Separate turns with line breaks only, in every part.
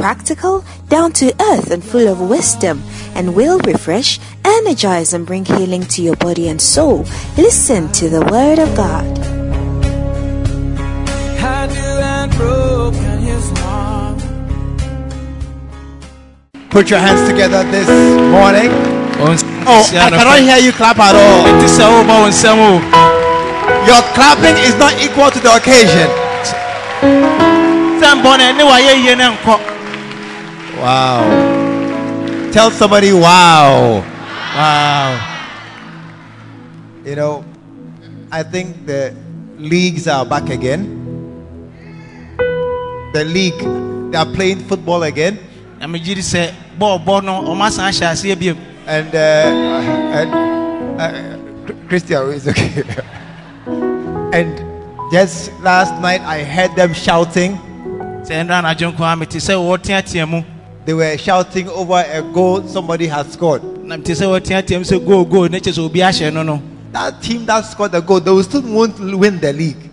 practical, down to earth, and full of wisdom, and will refresh, energize, and bring healing to your body and soul. Listen to the Word of God.
Had you and broken his heart.
Put your hands together this morning. Oh, I cannot hear you clap at all.
Nti sɛ wobɔ wo nsɛm o
Your clapping is not equal to the occasion. Wow. Tell somebody, wow.
wow
You know, I think the leagues are back again. The league, they are playing football again.
na megye di sɛ bɔɔbɔ no ɔma san hyɛ aseɛ biom
And, uh, and uh, Christian is okay. and just last night, I heard them shouting.
Sɛ ɛnra anadwo nko a mete sɛ wɔteatea mu
They were shouting over a goal somebody had scored.
na mete sɛ wɔteatea mu sɛ goal goal ne kyɛ sɛ obi ahyɛ no no
That team that scored the goal, they will still won't win the league.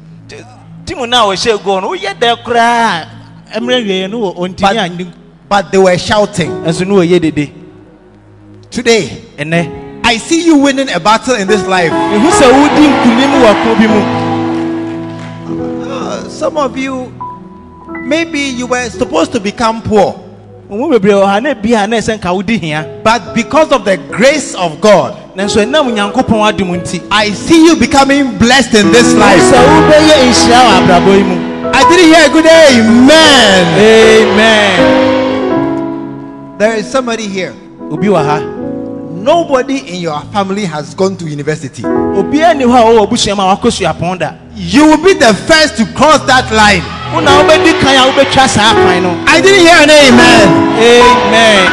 timu no a no woyɛ dɛ koraa a mmerɛ wieɛ no
But- But they were shouting.
ɛnso ne wɔyɛ dede
Today, I see you winning a battle in this life.
ɛhu sɛ wodi nkonim wɔ ko bi mu
Uh, some of you, maybe you were supposed to become poor,
ɔmu bebree wɔ oh, ha na bi ha na ɛsɛ nka wodi hia
but because of the grace of God,
nanso ɛnam nyankopɔn adom nti
I see you becoming blessed in this life.
sɛ wobɛyɛ nhyira wɔ abrabɔ yi mu
I didn't hear a good amen.
amen
There is somebody here.
Obi wɔ ha
Nobody in your family has gone to university.
obiara ni hɔ a wɔwɔ abusua mu a wakɔ suapɔn da
You will be the first to cross that line.
wo na wobɛdi kan a wobɛtwa saa kwan no
I didn't hear an amen.
amen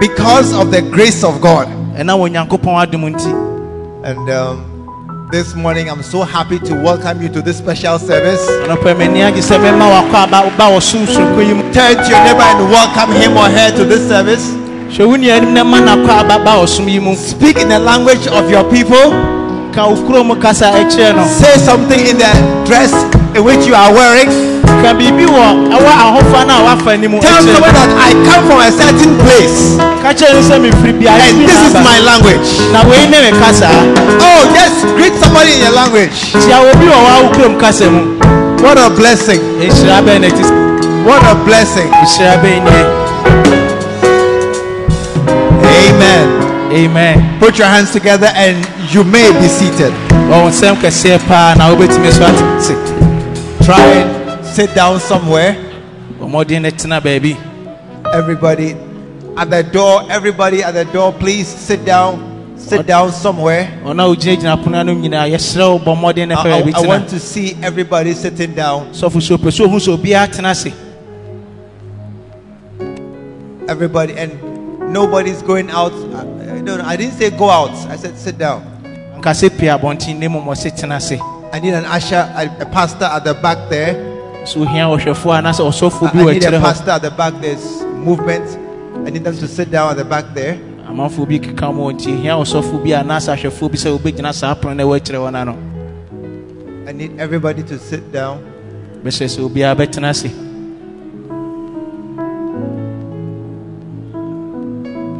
Because of the grace of God.
ɛna wɔ nyankopɔn adom nti
And um, this morning, I'm so happy to welcome you to this special service.
ɔnɔpɛ m'ani agye sɛ mɛma wakɔ aba ba wɔ sorosoronkɔ yi mu
Turn to your neighbor and welcome him or her to this service.
Hwɛ wo nua anim na ma nakɔ aba ba wɔ som yi
Speak in the language of your people.
ka wo kasa ɛkyerɛ
Say something in the dress in which you are wearing.
ka biribi wɔ ɛwɔ ahofa no a wafa anim
Tell someone that I come from a certain place
ka kyerɛ no sɛ mefiri
and this is my language.
na wei ne kasa
Oh, just greet somebody in your language.
tia obi wɔ wɔ wo mu
What a blessing.
ɛhyira bɛn na ɛti
What a blessing. Amen. Put your hands together and you may be seated.
wɔwɔ nsɛm kɛseɛ paa na wobɛtumi so ate se
Try and sit down somewhere.
ɔmmɔden no tena baabi
Everybody at the door, everybody at the door, please sit down. Sit down somewhere.
ɔno a wogyinagyina pono no nyinaa yɛserɛ wo bɔ mmɔden no
I, I- I want to see everybody sitting down.
sɔfo so pɛ sɛ ohu sɛ obiara tena ase
Everybody, and nobody's going out. I, I. I didn't say go out. I said sit down.
nka sɛ pie abɔnten ne mmom ɔse tena ase
I need an usher, a, a pastor at the back there.
sɛ ohia ɔhwɛfoɔ anaasɛ ɔsɔfoɔ
I, I need a pastor at the back. There's movement. I need them to sit down at the back there.
amanfoɔ bi keka mu wɔ nti ohia ɔsɔfoɔ bi anaasɛ ahwɛfoɔ bi sɛ wobɛgyina saa pono no ɛwɔ akyerɛ ano
I need everybody to sit down.
bɛhyɛ sɛ obiara bɛtena ase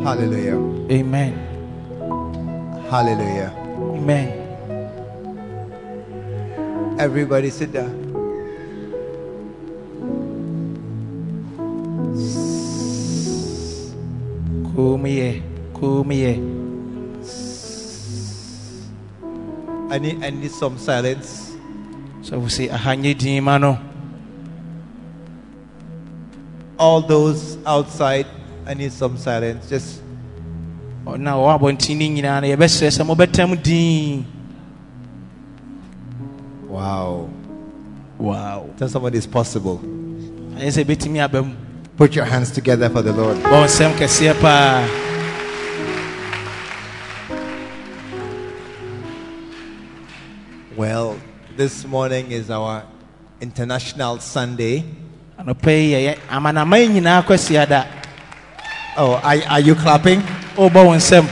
Hallelujah.
amen
Hallelujah.
amen
Everybody sit down.
koom yɛ
I need I need some silence.
sɔfo sɛ aha nyɛ din ma
All those outside, I need some silence. Just
ɔna ɔwɔ abɔnten no nyinaa no yɛbɛsrɛ sɛ mobɛtam din
wow.
wow
Tell somebody it's possible.
ɛyɛ sɛ ɛbɛtumi aba mu
Put your hands together for the Lord.
bɔ nsɛm kɛseɛ paa
Well, this morning is our International Sunday.
anɔpa yi yɛyɛ amanaman nyinaa kwasiada
Oh, are, are you clapping?
wobɔ wo nsɛm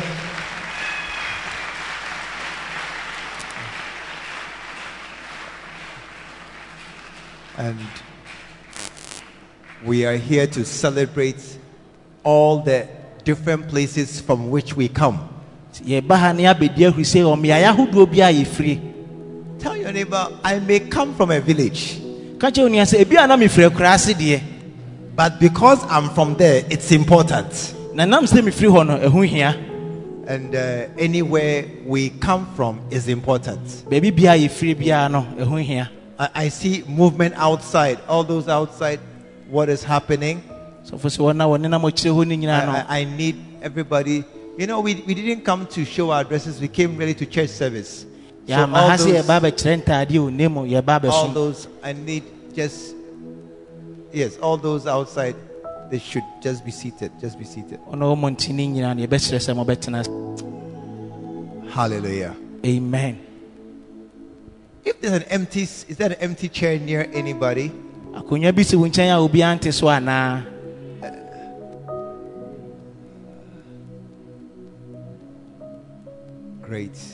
And we are here to celebrate all the different places from which we come.
yɛba ha ne abɛdi ahurusie wɔ mmeaeɛ a yɛfiri
Tell your neighbor, I may come from a village, but because I'm from there, it's important.
na nam sɛ mefiri hɔ no ɛho hia
And uh, anywhere we come from is important.
baabi bia a yɛfiri biara no ɛho
I, I see movement outside, all those outside, what is happening.
sɔfo sɛ wɔna wɔnenam akyire hɔ no nyinaa
I, I, need everybody. You know, we, we didn't come to show our dresses, we came really to church service. So all those-
yɛba bɛkyerɛ ntaadeɛ o na mu yɛba
all those I need just yes, all those outside they should just be seated. Just be seated.
ɔna wɔ mmɔnten no nyinaa no yɛbɛkyerɛ sɛ mɔbɛtena ase.
Hallelujah.
amen
If there's an empty is there an empty chair near anybody?
akonnwa bi si wo nkyɛn a obiara nte so anaa
Great.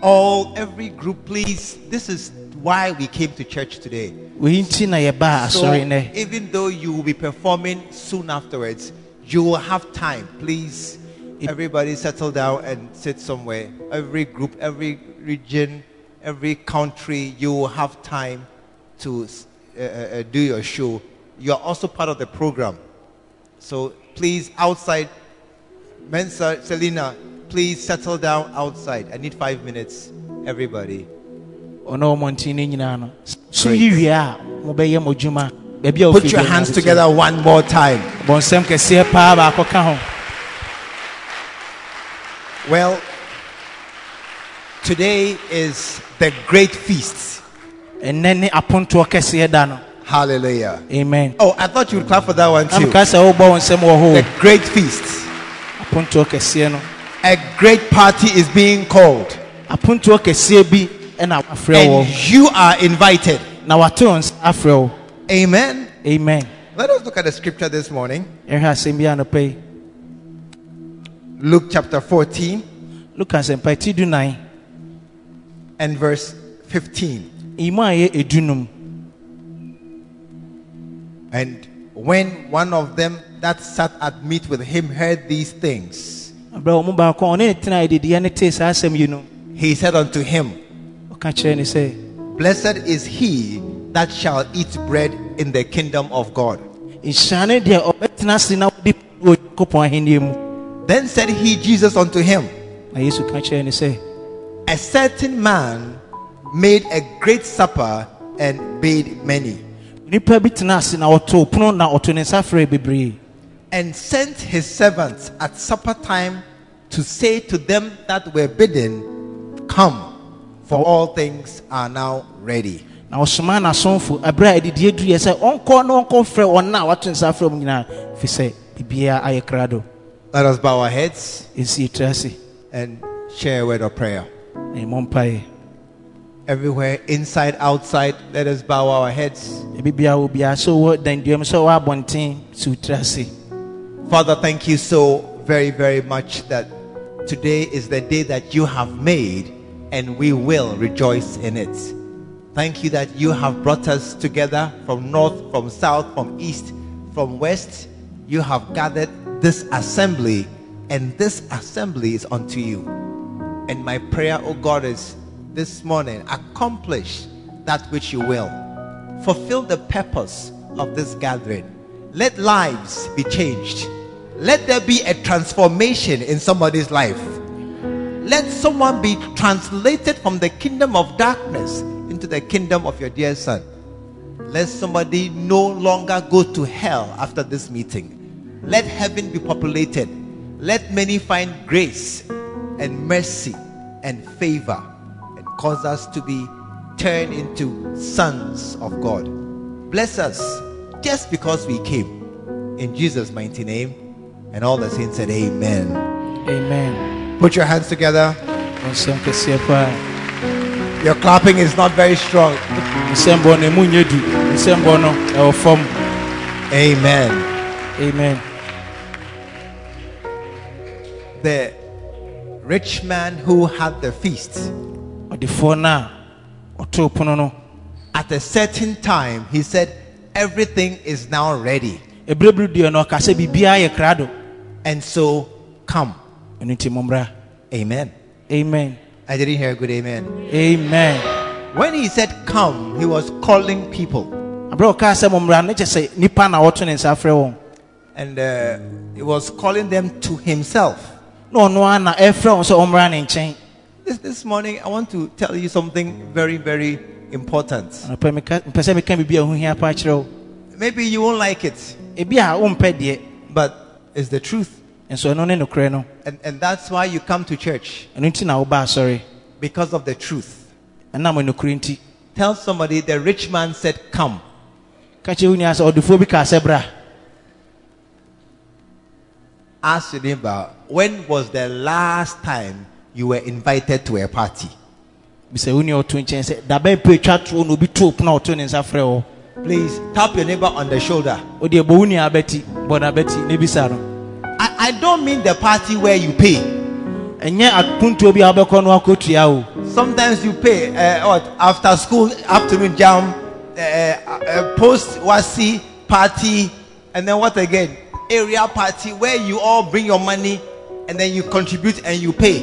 All every group, please. This is why we came to church today.
wei nti na yɛbaa
So even though you will be performing soon afterwards, you will have time. Please, everybody settle down and sit somewhere. Every group, every region, every country, you will have time to uh, uh, uh, do your show. You are also part of the program. So please, outside, Mensa, Selena, please settle down outside. I need five minutes, everybody.
ɔna wɔ mmɔnten no nyinaa no so yi wie a mobɛyɛ mo dwuma baabi a
Put your hands together one more time.
bɔ kɛseɛ paa baako ka ho
Well, today is the great feast.
ɛnnɛ ne apontoɔ kɛseɛ da no
Hallelujah.
amen
Oh, I thought you would clap for that one too.
amka sɛ wobɔ wo nsɛm wɔ
The
hɔ
great feast.
apontoɔ kɛseɛ no
A great party is being called,
apontoɔ kɛseɛ bi ɛna wafrɛ
and you are invited.
na wate wo nsa afrɛ wo
Amen.
amen
Let us look at the scripture this morning.
yɛhwɛ asɛm bi anɔpa yi
Luke chapter 14
luka asɛmpa ti du nan
and verse 15.
imu a edunum
And when one of them that sat at meat with him heard these things,
abrɛ wɔ mu baako a tena adidiɛ ne tee saa asɛm yi
he said unto him,
ɔka kyerɛ ne sɛ
Blessed is he that shall eat bread in the kingdom of God.
nhyira ne deɛ ɔbɛtena ase na wode wɔ onyankopɔn ahenniɛ mu
Then said he, Jesus, unto him,
na yesu ka kyerɛ ne sɛ
A certain man made a great supper and bade many, and sent his servants at supper time to say to them that were bidden, Come, for all things are now ready.
na ɔsoma n'asomfo abere a adidie duruyɛ sɛ ɔnkɔ na ɔnkɔ frɛ wɔn a wato nsa frɛ mu nyinaa fi sɛ biribiara ayɛ krado
Let us bow our heads
ɛnsi tiri ase
and share a word of prayer.
na mpaeɛ
Everywhere, inside, outside, let us bow our heads.
ebi biara wɔ biara sɛ ɔwɔ danduam sɛ ɔwɔ abɔnten si tiri ase
Father, thank you so very, very much that today is the day that you have made and we will rejoice in it. Thank you that you have brought us together from north, from south, from east, from west. You have gathered this assembly, and this assembly is unto you. And my prayer, oh God, is this morning accomplish that which you will. Fulfill the purpose of this gathering. Let lives be changed. Let there be a transformation in somebody's life. Let someone be translated from the kingdom of darkness into the kingdom of your dear son. Let somebody no longer go to hell after this meeting. let heaven be populated. Let many find grace and mercy and favor and cause us to be turned into sons of God. Bless us just because we came. In Jesus' mighty name. And all the saints said, Amen.
amen
Put your hands together.
nsɛm kɛseɛ paa
Your clapping is not very strong.
nsɛmbɔ no ɛmu nyɛ du nsɛmbɔ no ɛwɔ fam
Amen.
amen
The rich man who had the feast,
ɔdefoɔ no a ɔtoo pono
at a certain time, he said, Everything is now ready.
Ɛberɛbere deɛ no ɔka sɛ biribiara yɛ krado
And so come.
ɛno nti mommra
Amen.
amen
I didn't hear a good amen.
amen
When he said come, he was calling people.
aberɛ ɔkaa sɛ mommra no kyɛ sɛ na wɔto ne nsa
And uh, he was calling them to himself.
na ɔno ara na ɛfrɛ wɔn sɛ ɔmmra ne nkyɛn
This, this morning, I want to tell you something very, very important.
Anɔpa meka- mpɛ sɛ meka biribi a ho hia paa kyerɛ wo
Maybe you won't like it,
ebi a wompɛ deɛ
but it's the truth.
nso ɛno ne nokorɛ no
And, and that's why you come to church,
ɛno nti na woba asɔre
because of the truth.
ɛnam nokorɛ nti
Tell somebody the rich man said, Come.
ka kyerɛ wo nia sɛ ɔdefoɔ bi kaa
Ask your neighbor, when was the last time you were invited to a party?
Bisɛ wo nia ɔto nkyɛn sɛ dabɛn pɛ twa toɔ na obi too pono a ɔto ne nsa frɛ wo
Please tap your neighbor on the shoulder.
wode ɛbɔ wo nia abɛti bɔ no abɛti na ebisa no
I, I don't mean the party where you pay.
ɛnyɛ apontuo bi a wobɛkɔ no akɔtua
Sometimes you pay uh, what, after school, afternoon jam, uh, uh, post WASSCE party, and then what again? Area party where you all bring your money and then you contribute and you pay.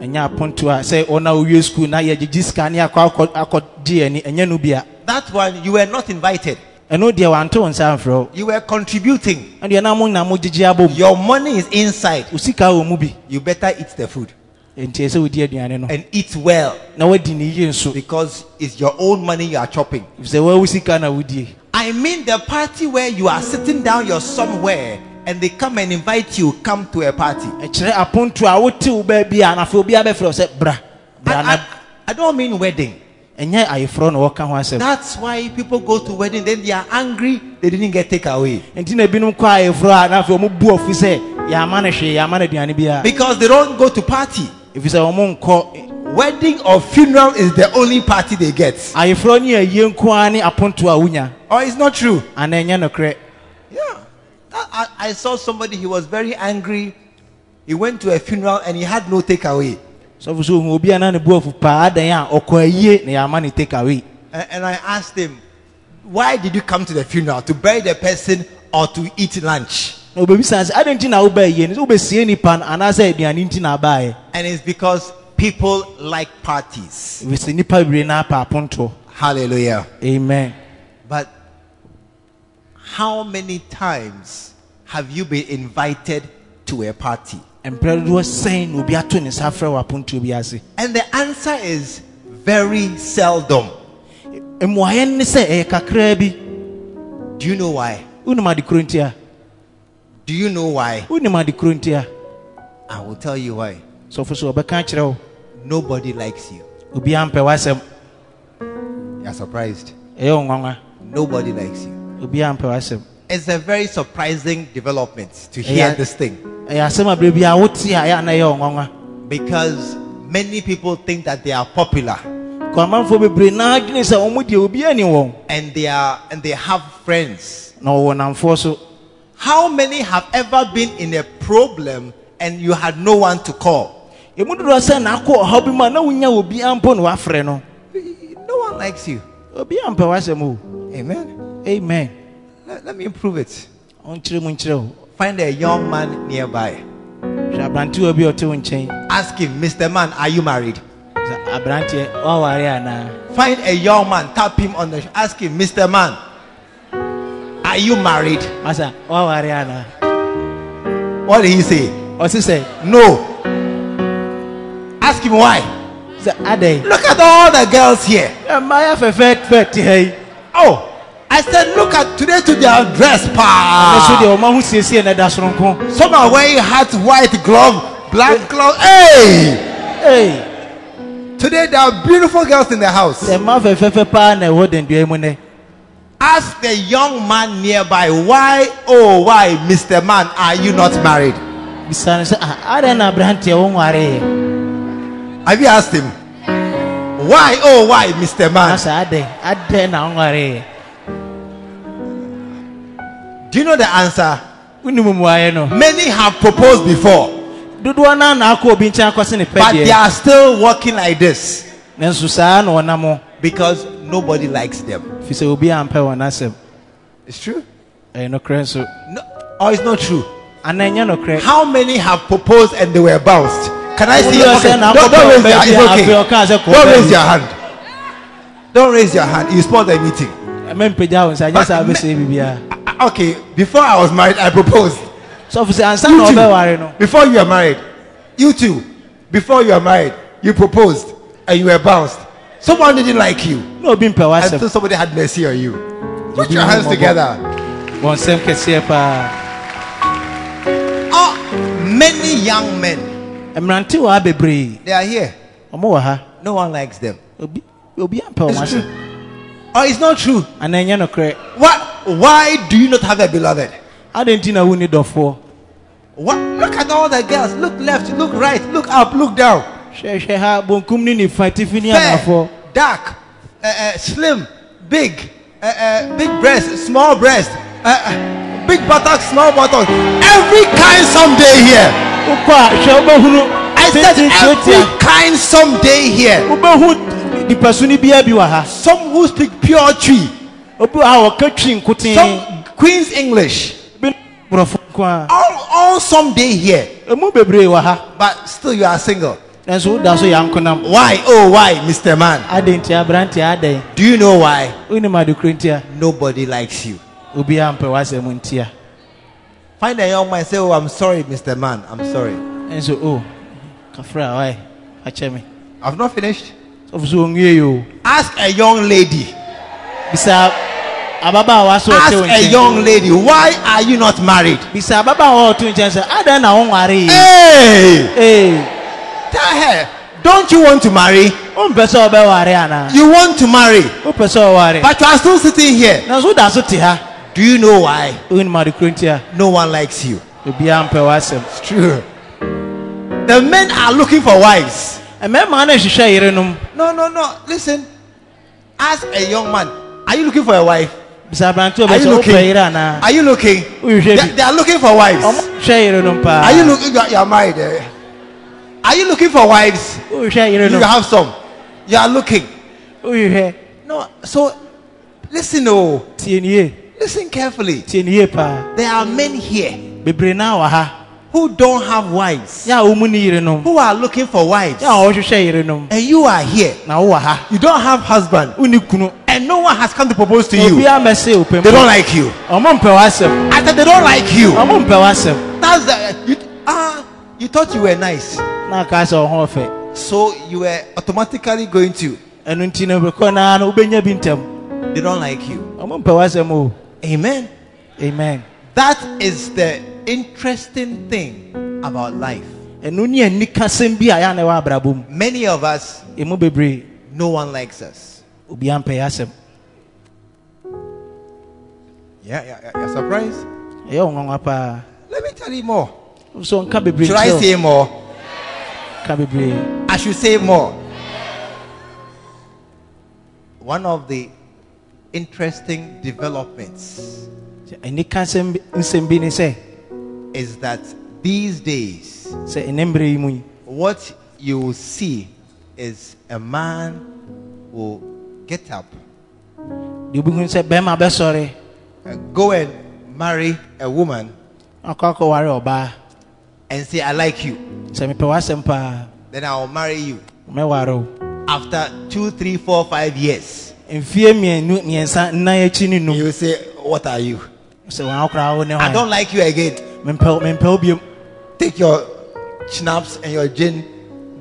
ɛnyɛ apontuo a sɛ ɔna owie skul na yɛgyegye sika ne akɔ akɔ- akɔgye ani ɛnyɛ no bia
That one you were not invited.
ɛno deɛ wanto wo nsa mfrɛ
You were contributing.
ɛdeɛ na mo na mogyegye abom
Your money is inside.
wo sika wɔ mu bi
You better eat the food
enti ɛsɛ wodi aduane no
and eat well
na woadi ne yie nso
because it's your own money you are chopping.
sɛ woawo sika na wodie
I mean the party where you are sitting down, you're somewhere, and they come and invite you, come to a party.
ɛkyerɛ apontuo a wote wo baabi a na afei obiara wo sɛ bra bra
I, I, I don't mean wedding.
Ɛnyɛ ayeforɔ na wɔka ho asɛm
That's why people go to wedding, then they are angry they didn't get take away.
nti na ebinom kɔ ayeforɔ a na afei ɔmo bu ɔfi sɛ yɛama no hwee aduane biara
Because they don't go to party.
ɛfiri sɛ ɔmo nkɔ
Wedding or funeral is the only party they get.
ayeforɔ ne ayie nko ara ne apontuo a wonya
Or it's not true.
ana ɛnyɛ nokorɛ
Yeah. I, I saw somebody, he was very angry. He went to a funeral and he had no takeaway.
Sɔfo so obi a na ne bu ɔfu paa dan a ɔkɔ ayie na yɛama ne take away
And, and I asked him, Why did you come to the funeral? To bury the person or to eat lunch?
na obebisa sɛ adi nti na woba ayie no sɛ wobɛsie nipa no anaasɛ aduane nti na abaeɛ
And it's because people like parties.
ɛfiri sɛ nipa bebree na apa apontoɔ
Hallelujah.
amen
But how many times have you been invited to a party?
Mprɛ dodoɔ sɛn na obi ato ne nsa frɛ wɔ apontoɔ bi ase
And the answer is very seldom.
mmuaeɛ ne sɛ ɛyɛ kakraa
Do you know why?
wonim ade koro
Do you know why?
wonim ade koro nti
will tell you why.
so kyerɛ wo
Nobody likes you.
obiara mpɛ w'asɛm
You're surprised. Nobody likes you.
Obiara mpɛ w'asɛm
It's a very surprising development to hear
Yeah.
this thing
ɛyɛ asɛm a berɛ bi a wote a ɛyɛ ana ɛyɛ wo nwanwa
because many people think that they are popular
kwamanfoɔ bebree naa dwene sɛ ɔmo deɛ obiara
and they are and they have friends. How many have ever been in a problem and you had no one to call?
ɛmu dodoɔ sɛ na akɔ ɔhaw bi mu a na wonya obiara mpo na no
one likes you.
obiara mpɛ w'asɛm
Amen.
amen
Let, let me improve it.
ɔnkyerɛ mu nkyerɛ wo
Find a young man nearby.
hwɛ aberantewa bi a ɔte wo nkyɛn
Ask him, Mr. Man, are you married?
sɛ aberanteɛ woaware anaa
Find a young man, tap him on the ask him, Mr. Man, are you married?
masa woaware anaa
What did he say?
ɔse sɛ
No. Ask him why. Look at all the girls here.
mmaayɛ fɛfɛɛfɛ te ha yi
Oh, I said, look at today to their dress, pa.
deɛ ɔma ho siesie na ɛda soronko
Some are wearing hat, white glove, black glove. Hey!
Hey,
Today there are beautiful girls in the house.
sɛ mma fɛfɛɛfɛ paa na ɛwɔ dendua mu nɛ
Ask the young man nearby, why, oh, why, Mr. Man, are you not married?
bisa no sɛ "Ah, adɛn na aberanteɛ wo nwareeɛ
Have you asked him? Why, oh, why, Mr. Man? Do you know the answer?
wonim mmuaeɛ no
Many have proposed before,
dodoɔ no na akɔ obi nkyɛn akɔse ne
but they are still working like this because nobody likes them.
fi sɛ obi ampɛ wɔn asɛm
It's true?
Eh, nso
No, or it's not true.
ana ɛnyɛ nokorɛ
How many have proposed and they were bounced? Can I see? Okay, don't, don't raise your hand. It's okay.
ọ̀kan àṣẹ kọ̀
Don't raise your hand. Don't raise your hand. You spoil the meeting.
ɛmɛ mpagya wo nsa nyɛ saa
But- Okay, before I was married, I proposed.
sɔfo sɛ ansa
You
na
too.
ɔbɛware no
Before you are married, you too. Before you are married, you proposed and you were bounced. Someone didn't like you,
na obi mpɛ
and so
w'asɛm
somebody had mercy on you. Put your hands
mmɔbɔ.
together.
wɔn nsɛm kɛseɛ paa
Oh, many young men,
mmerante wɔ ha bebree
they are here.
ɔmo wɔ ha
No one likes them.
obi obi ampɛ wɔn
It's true.
asɛm
Oh, it's not true.
ana ɛnyɛ nokorɛ
What? Why do you not have a beloved?
adɛn nti na wonni dɔfoɔ
What? Look at all the girls. Look left, look right, look up, look down.
hwɛhwɛ ha bonkum ne nifa tifi ne
Fair, dark, uh, uh, slim, big, uh, uh, big breast, small breast, uh, uh, big buttocks, small buttocks. Every kind someday here.
wokɔ a hwɛ wobɛhunu
I said every kind someday here.
wobɛhu nipaso no biara bi wɔ
Some who speak pure Twi,
obi wɔ ha wɔka twi nkotee
some Queen's English.
bi borɔfo nko
All, all someday here.
emu bebree wɔ ha
But still, you are single.
nanso woda so yɛ ankonam
Why? Oh, why, Mr. Man?
adɛn nti aberante adɛn
Do you know why?
wonim adekoro nti a
Nobody likes you.
obiara mpɛ w'asɛm nti a
Find a young man say, Oh, I'm sorry, Mr. Man. I'm sorry.
ɛnso o oh, kafra a wae akyɛ me
I've not finished.
sɔfo so ɔnwie
Ask a young lady.
Bisa ababaawa so
Ask a young lady, why are you not married?
bisa ababaawa a ɔte wo nkyɛn sɛ adɛn na wonware yi
Hey! Tell her, don't you want to marry?
wompɛ sɛ ɔbɛware anaa
You want to marry,
wopɛ sɛ ɔware
but you are still sitting here.
woda so te ha
Do you know why?
wonim adekoro nti a
No one likes you.
obiara mpɛ w'asɛm
It's true. The men are looking for wives.
mmarima no hwehwɛ yerenom
No, no, no. Listen. Ask a young man, are you looking for a wife? Are you looking?
wopɛ yere anaa
Are you looking? They, they are looking for wives.
ɔmo hwɛ yerenom paa
Are you looking? You are, married. eh? Are you looking for wives? You have some. You are looking. No. So, listen. Oh,
tie ne yie
listen carefully.
tie ne yie paa
There are men here
bebree naa wɔ ha
who don't have wives,
yɛ a wɔmu
who are looking for wives,
yɛ a wɔhwehwɛ
and you are here.
na wowɔ ha
You don't have husband, and no one has come to propose to you.
obiara mɛsɛ wopɛ
They don't like you.
ɔmo mpɛ w'asɛm
I said they don't like you.
ɔmo mpɛ w'asɛm
That's the you. Ah, you thought you were nice,
na aka sɛ ɔho ɔfɛ
so you were automatically going to.
ɛno nti no bɛkɔ naa no wobɛnya bi
They don't like you.
ɔmo mpɛ w'asɛm o
Amen.
amen
That is the interesting thing about life.
ɛno ne ani kasɛm bi a yɛ a na ɛwɔ abrabɔ mu
Many of us, no one likes us.
obiara mpɛ yɛ asɛm
Yeah, yeah, yeah. You're surprised?
ɛyɛ wo nwanwa paa
Let me tell you more.
so
Should I say more? I should say more. One of the interesting developments is that these days,
sɛ ɛnɛ mmerɛ yi mu yi
what you will see is a man will get up,
deɛ wobɛhu sɛ bɛrima bɛsɔre
uh, go and marry a woman,
akɔ akɔware ɔbaa
and say, I like you.
sɛ mepɛ w'asɛm paa
Then I will marry you. After two, three, four, five years,
mfie mmienu mmiɛnsa nnan akyi ne num
you will say, What are you?
sɛ wɔn akora wo ne
I don't like you again.
Mempɛ mempɛ wo
Take your schnapps and your gin,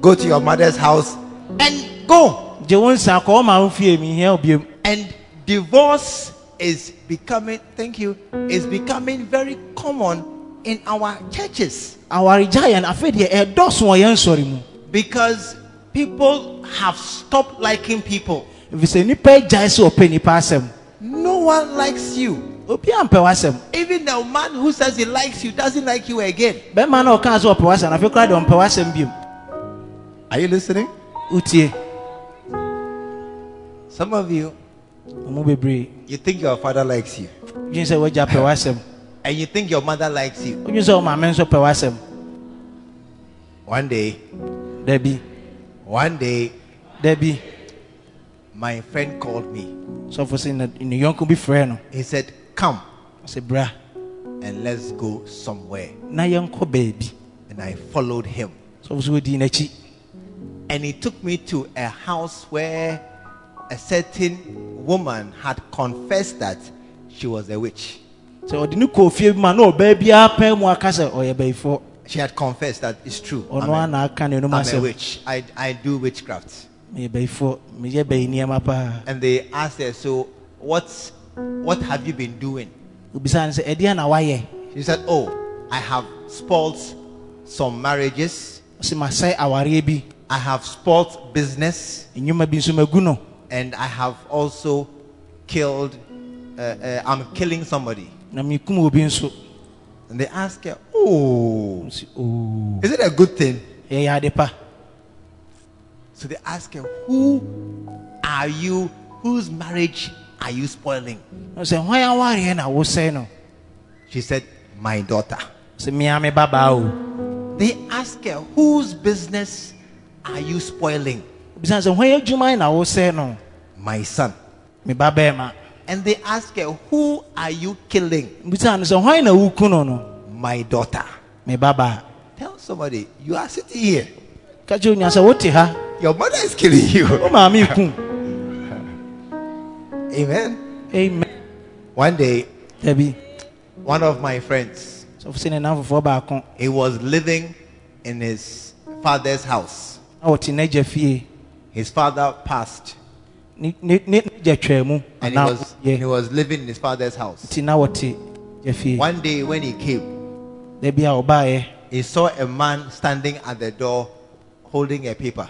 go to your mother's house, and go.
gye wo nsa kɔ ɔma wo fie mi hia
And divorce is becoming, thank you, is becoming very common in our churches
awaregya yɛn afei deɛ ɛdɔso wɔ yɛn nsɔre
because people have stopped liking people.
ɛfiri sɛ nnipa agyae sɛ ɔpɛ nnipa asɛm
No one likes you.
Obiaa mpɛ w'asɛm
Even the man who says he likes you doesn't like you again.
bɛrima no a ɔkaa sɛ ɔpɛ w'asɛm no afei koraa deɛ ɔmpɛ
Are you listening?
wotie
Some of you,
ɔmo bebree
you think your father likes you,
dwene sɛ wagya pɛ
and you think your mother likes you.
wodwene sɛ wo maame nso pɛ
One day,
Debbie.
one day,
Debbie.
my friend called me.
sɔfo sɛ ne ne yɔnko bi frɛ friend.
He said, Come
ɔsɛ bra
and let's go somewhere.
na yɛnkɔ baabi
And I followed him.
sɔfo sɛ wɔdii n'akyi
And he took me to a house where a certain woman had confessed that she was a witch.
So ɔde ne kɔɔ fie bi ma na ɔbaa biara pɛn mu aka sɛ ɔyɛ bayifoɔ
She had confessed that it's true. I'm a-
a na aka ne nom
I'm a witch. I, I do witchcraft.
meyɛ bayifoɔ meyɛ bayi nneɛma paa
And they asked her, So, what's, what have you been doing?
obisa no sɛ ɛdeɛ
She said, Oh, I have spoiled some marriages,
ɔsɛ masɛe awareɛ
I have spoiled business,
nnwuma bi nso
and I have also killed, uh, uh, I'm killing somebody. And they ask her, Oh,
"Oo,
is it a good thing?
ɛyɛ ade pa
So they ask her, Who are you? Whose marriage are you spoiling?
I ɔsɛ hwan awareɛ na wosɛe no
She said, My daughter.
sɛ mea me babaa
They asked her, Whose business are you spoiling?
obisa no sɛ hwan adwuma na
My son.
ba
And they asked her, Who are you killing?
obisa no sɛ hwan na woku no no
My daughter. Tell somebody, you are sitting here.
ka kyerɛ onya sɛ wote ha
Your mother is killing you.
wo maame ku
Amen.
amen.
One day,
dabi
one of my friends,
sɔfo sɛ ne nam fofoɔ baako
he was living in his father's house.
n'agya
His father passed, and he was, he was living in his father's house.
nti na wɔte agya fie
One day, when he came,
a
he saw a man standing at the door holding a paper.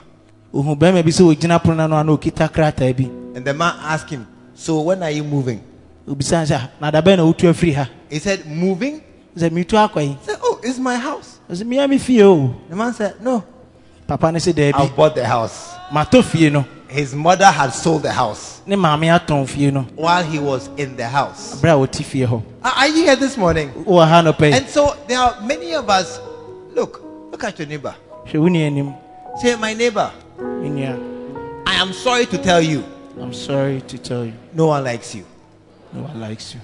ohun bɛrima bi sɛ ogyina pono no ano a na okita krataa bi
And the man asked him, So when are you moving?
obisa no sɛ "Ah, na dabɛn na wotu afiri ha
He said, Moving?
sɛ metu akɔ yi
He said, Oh, it's my house.
ɔsɛ mea me fie o
The man said, No,
papa no sɛ
I've bought the house.
matɔ fie no
His mother had sold the house
ne maame atɔn fie no
while he was in the house.
berɛ a wɔte fie hɔ
Are are you here this morning?
wowɔ ha nɔpɛ yi
And so there are many of us. Look, look at your neighbor.
hwɛ wo nua anim
Say, My neighbor,
me nua
I am sorry to tell you,
i'm sorry to tell you
no one likes you.
no one likes you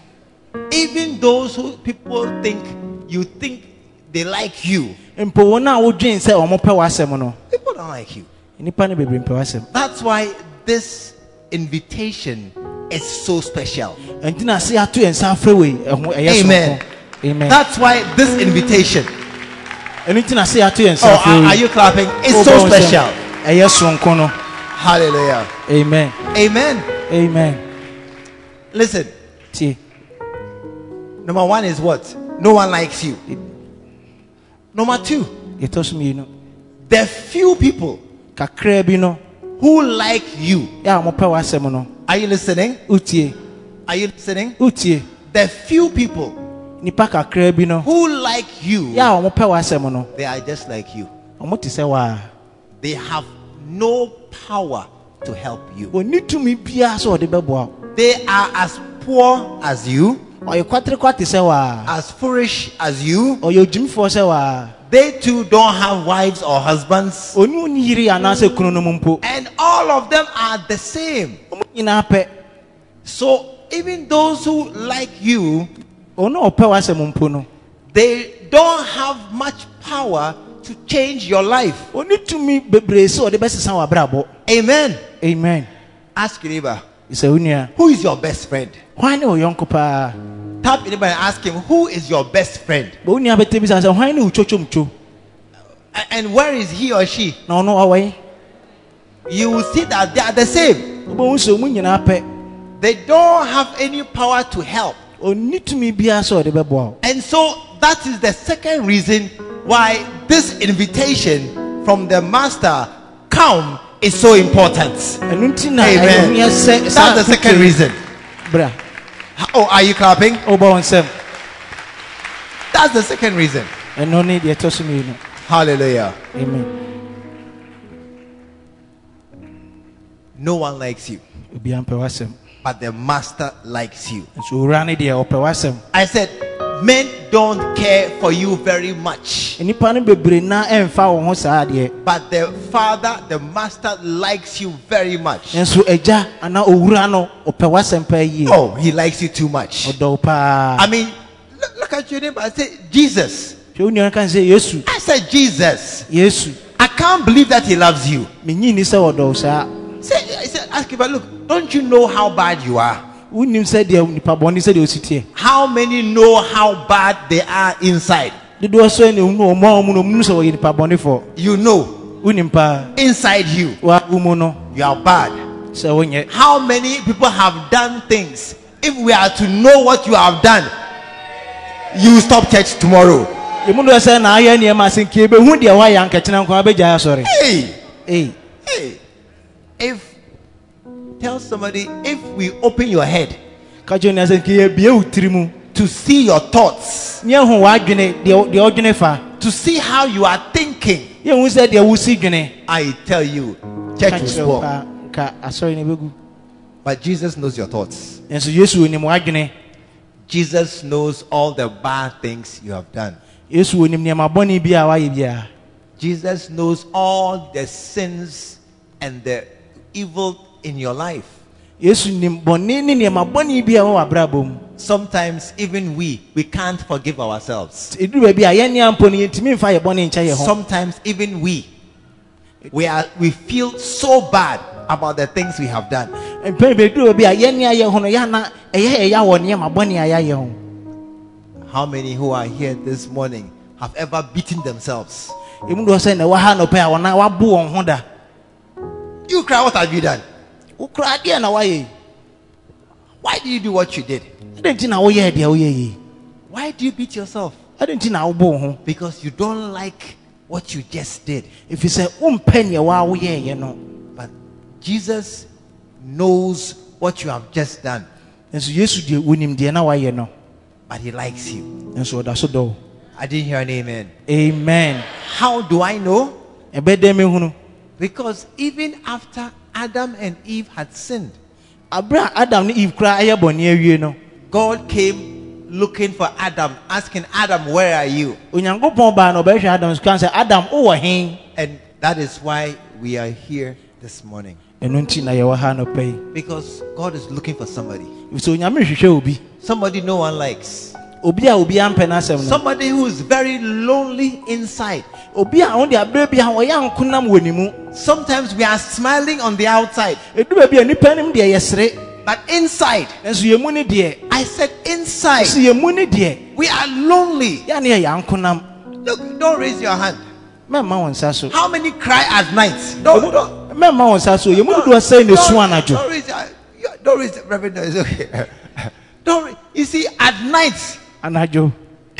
Even those who people think you think they like you,
mpo wɔn a wodwen sɛ ɔmo pɛ w'asɛm no
people don't like you.
nnipa no bebree mpɛ w'asɛm
That's why this invitation is so special.
ɛnti na ase ato yɛn nsa afrɛ wei ɛho ɛyɛ
Amen.
amen
That's why this invitation.
ɛno nti na ase ato yɛn nsa
Oh, are, are you clapping? It's so special. Hallelujah.
amen
Amen.
amen
Listen,
tie
number one is what? No one likes you. Number two,
yɛtɔ so mmienu
the few people
kakraa bi no
who like you.
yɛ a mopɛ w'asɛm no
Are you listening?
wotie
Are you listening?
wotie
The few people
nipa kakraa bi no
who like you,
yɛ a wɔpɛ w'asɛm no
they are just like you.
ɔmo te sɛ waa
They have no power to help you.
Ɔni tumi biara sɛ ɔde bɛboa wo
They are as poor as you,
ɔyɛ kwaterekwa te sɛ waa
as foolish as you.
ɔyɛ odwumfoɔ sɛ waa
They too don't have wives or husbands.
ɔni ɔni yiri anaasɛ kunu no
And all of them are the same. So even those who like you,
ɔno a ɔpɛ w'asɛm mpo no
they don't have much power to change your life.
ɔni tumi bebree sɛ ɔde bɛsesa w'abrabɔ
Amen.
amen
Ask your neighbor,
sɛ wo nua
who is your best friend?
hwan ne wo yɔnko
Tap neighbor and ask him, who is your best friend?
bɛ wo nua bɛtɛ bi sa sɛ hwan ne wo twotwomtwo
A- And where is he or she?
No, no, away.
You will see that they are the same.
wobɛhu sɛ ɔmu nyinaa pɛ
They don't have any power to help.
ɔnni tumi biara sɛ ɔde bɛboa wo
And so that is the second reason why this invitation from the master come is so important.
ɛno nti na
Amen.
Oh,
That's the second reason. Oh, are you clapping?
wobɔ wo nsɛm
That's the second reason.
ɛno ne deɛ ɛtɔ so mmienu
Hallelujah.
amen
No one likes you,
obiara mpɛ w'asɛm
but the master likes you.
nso owura ne deɛ ɔpɛ w'asɛm
I said, men don't care for you very much,
nnipa no bebree na ɛmfa wɔn ho saa adeɛ
but the father, the master likes you very much.
nso agya anaa owura no ɔpɛ w'asɛm paa yie
Oh, he likes you too much.
ɔdɔ wo paa
I mean, look, look at your neighbor. I say, Jesus.
hwɛ wo nua ka sɛ yesu
I said, Jesus.
yesu
I can't believe that he loves you.
menyi ni sɛ ɔdɔ wo saa
Say, I said, ask him, but look, don't you know how bad you are?
Wonim sɛdeɛ nipa bɔne sɛdeɛ ɔsi teɛ
How many know how bad they are inside?
dodoɔ so ne hunu ɔmo a ɔmo no ɔmo sɛ wɔyɛ nipa bɔnefoɔ
You know,
wonim paa
inside you,
wa wo mu no
you are bad.
sɛ wonyɛ
How many people have done things? If we are to know what you have done, you stop church tomorrow.
ɛmu doɔ sɛ na ayɛ nneɛma ase nka ebehu deɛ wayɛ ankakyena nkwa abɛgya asɔre
Hey,
ei
hey. If tell somebody if we open your head
ka kyerɛ nea sɛ nka yɛbie wo tiri mu
to see your thoughts,
ne yɛhu w'adwene deɛ deɛ fa.
to see how you are thinking,
yɛhu sɛ deɛ wosi dwene
I tell you, church will
kyerɛ wo
spoil.
paa nka asɔre no bɛgu
But Jesus knows your thoughts.
nso yesu onim
Jesus knows all the bad things you have done.
yesu onim nneɛma bɔne bi a wayɛ biara
Jesus knows all the sins and the evil in your life.
yesu nim bɔne ne nneɛma bɔne bi a wɔwɔ abrabɔ mu
Sometimes even we we can't forgive ourselves.
ɛduru baabi a yɛnnea mpo no yɛntumi mfa yɛ bɔne nkyɛ yɛ ho
Sometimes even we we are we feel so bad about the things we have done.
mpɛn bɛduru baabi a yɛnnea yɛ ho no yɛana ɛyɛ ɛya wɔ nneɛma bɔne a yɛayɛ ho
How many who are here this morning have ever beaten themselves?
ɛmu deɛ sɛ na ɛwɔ ha nɔpɛ a wɔna wabo wɔn ho da
You cry, what have you done?
Wokora adeɛ na woayɛ
Why do you do what you did?
ɛdɛn nti na woyɛɛ deɛ woyɛ yi
Why do you beat yourself?
nti na wobɔ wo ho
Because you don't like what you just did.
ɛfiri sɛ wompɛ neɛ waa woyɛɛyɛ no
But Jesus knows what you have just done,
nso yesu deɛ wonim deɛ na wayɛ no
but He likes you.
nso ɔda so dɔ wo
I didn't hear an amen.
amen
How do I know? Because even after Adam and Eve had sinned,
aberɛ a adam ne eve koraa ɛyɛ bɔne awie no
God came looking for Adam, asking Adam, Where are you?
onyankopɔn baa na ɔbɛhwɛ adam so sɛ adam wowɔ he
And that is why we are here this morning.
ɛno nti na yɛwɔ ha nɔpɛ yi
Because God is looking for somebody.
ɛfiri sɛ onyame hwehwɛ obi
Somebody no one likes.
Obi a obi ampɛ n'asɛm no.
Somebody who is very lonely inside.
obi a ɔde aberɛ bi a ɔyɛ ankonam wɔ ne mu.
Sometimes we are smiling on the outside,
ɛdu baabi a nnipa nim deɛ yɛsere.
But inside,
nanso yɛn mu ne deɛ.
I said inside,
si yɛn mu ne deɛ.
we are lonely.
yɛa ne yɛyɛ ankonam
Look, don't raise your hand.
mɛmma wɔn nsa so.
How many cry at night? Don't, don't,
mɛmma wɔn nsa so. Yɛn mu dodoɔ sɛn na esu
don't,
anadwo.
don't raise your, you- don't raise, Reverend, it's okay. Don't, you see, at night
anadwo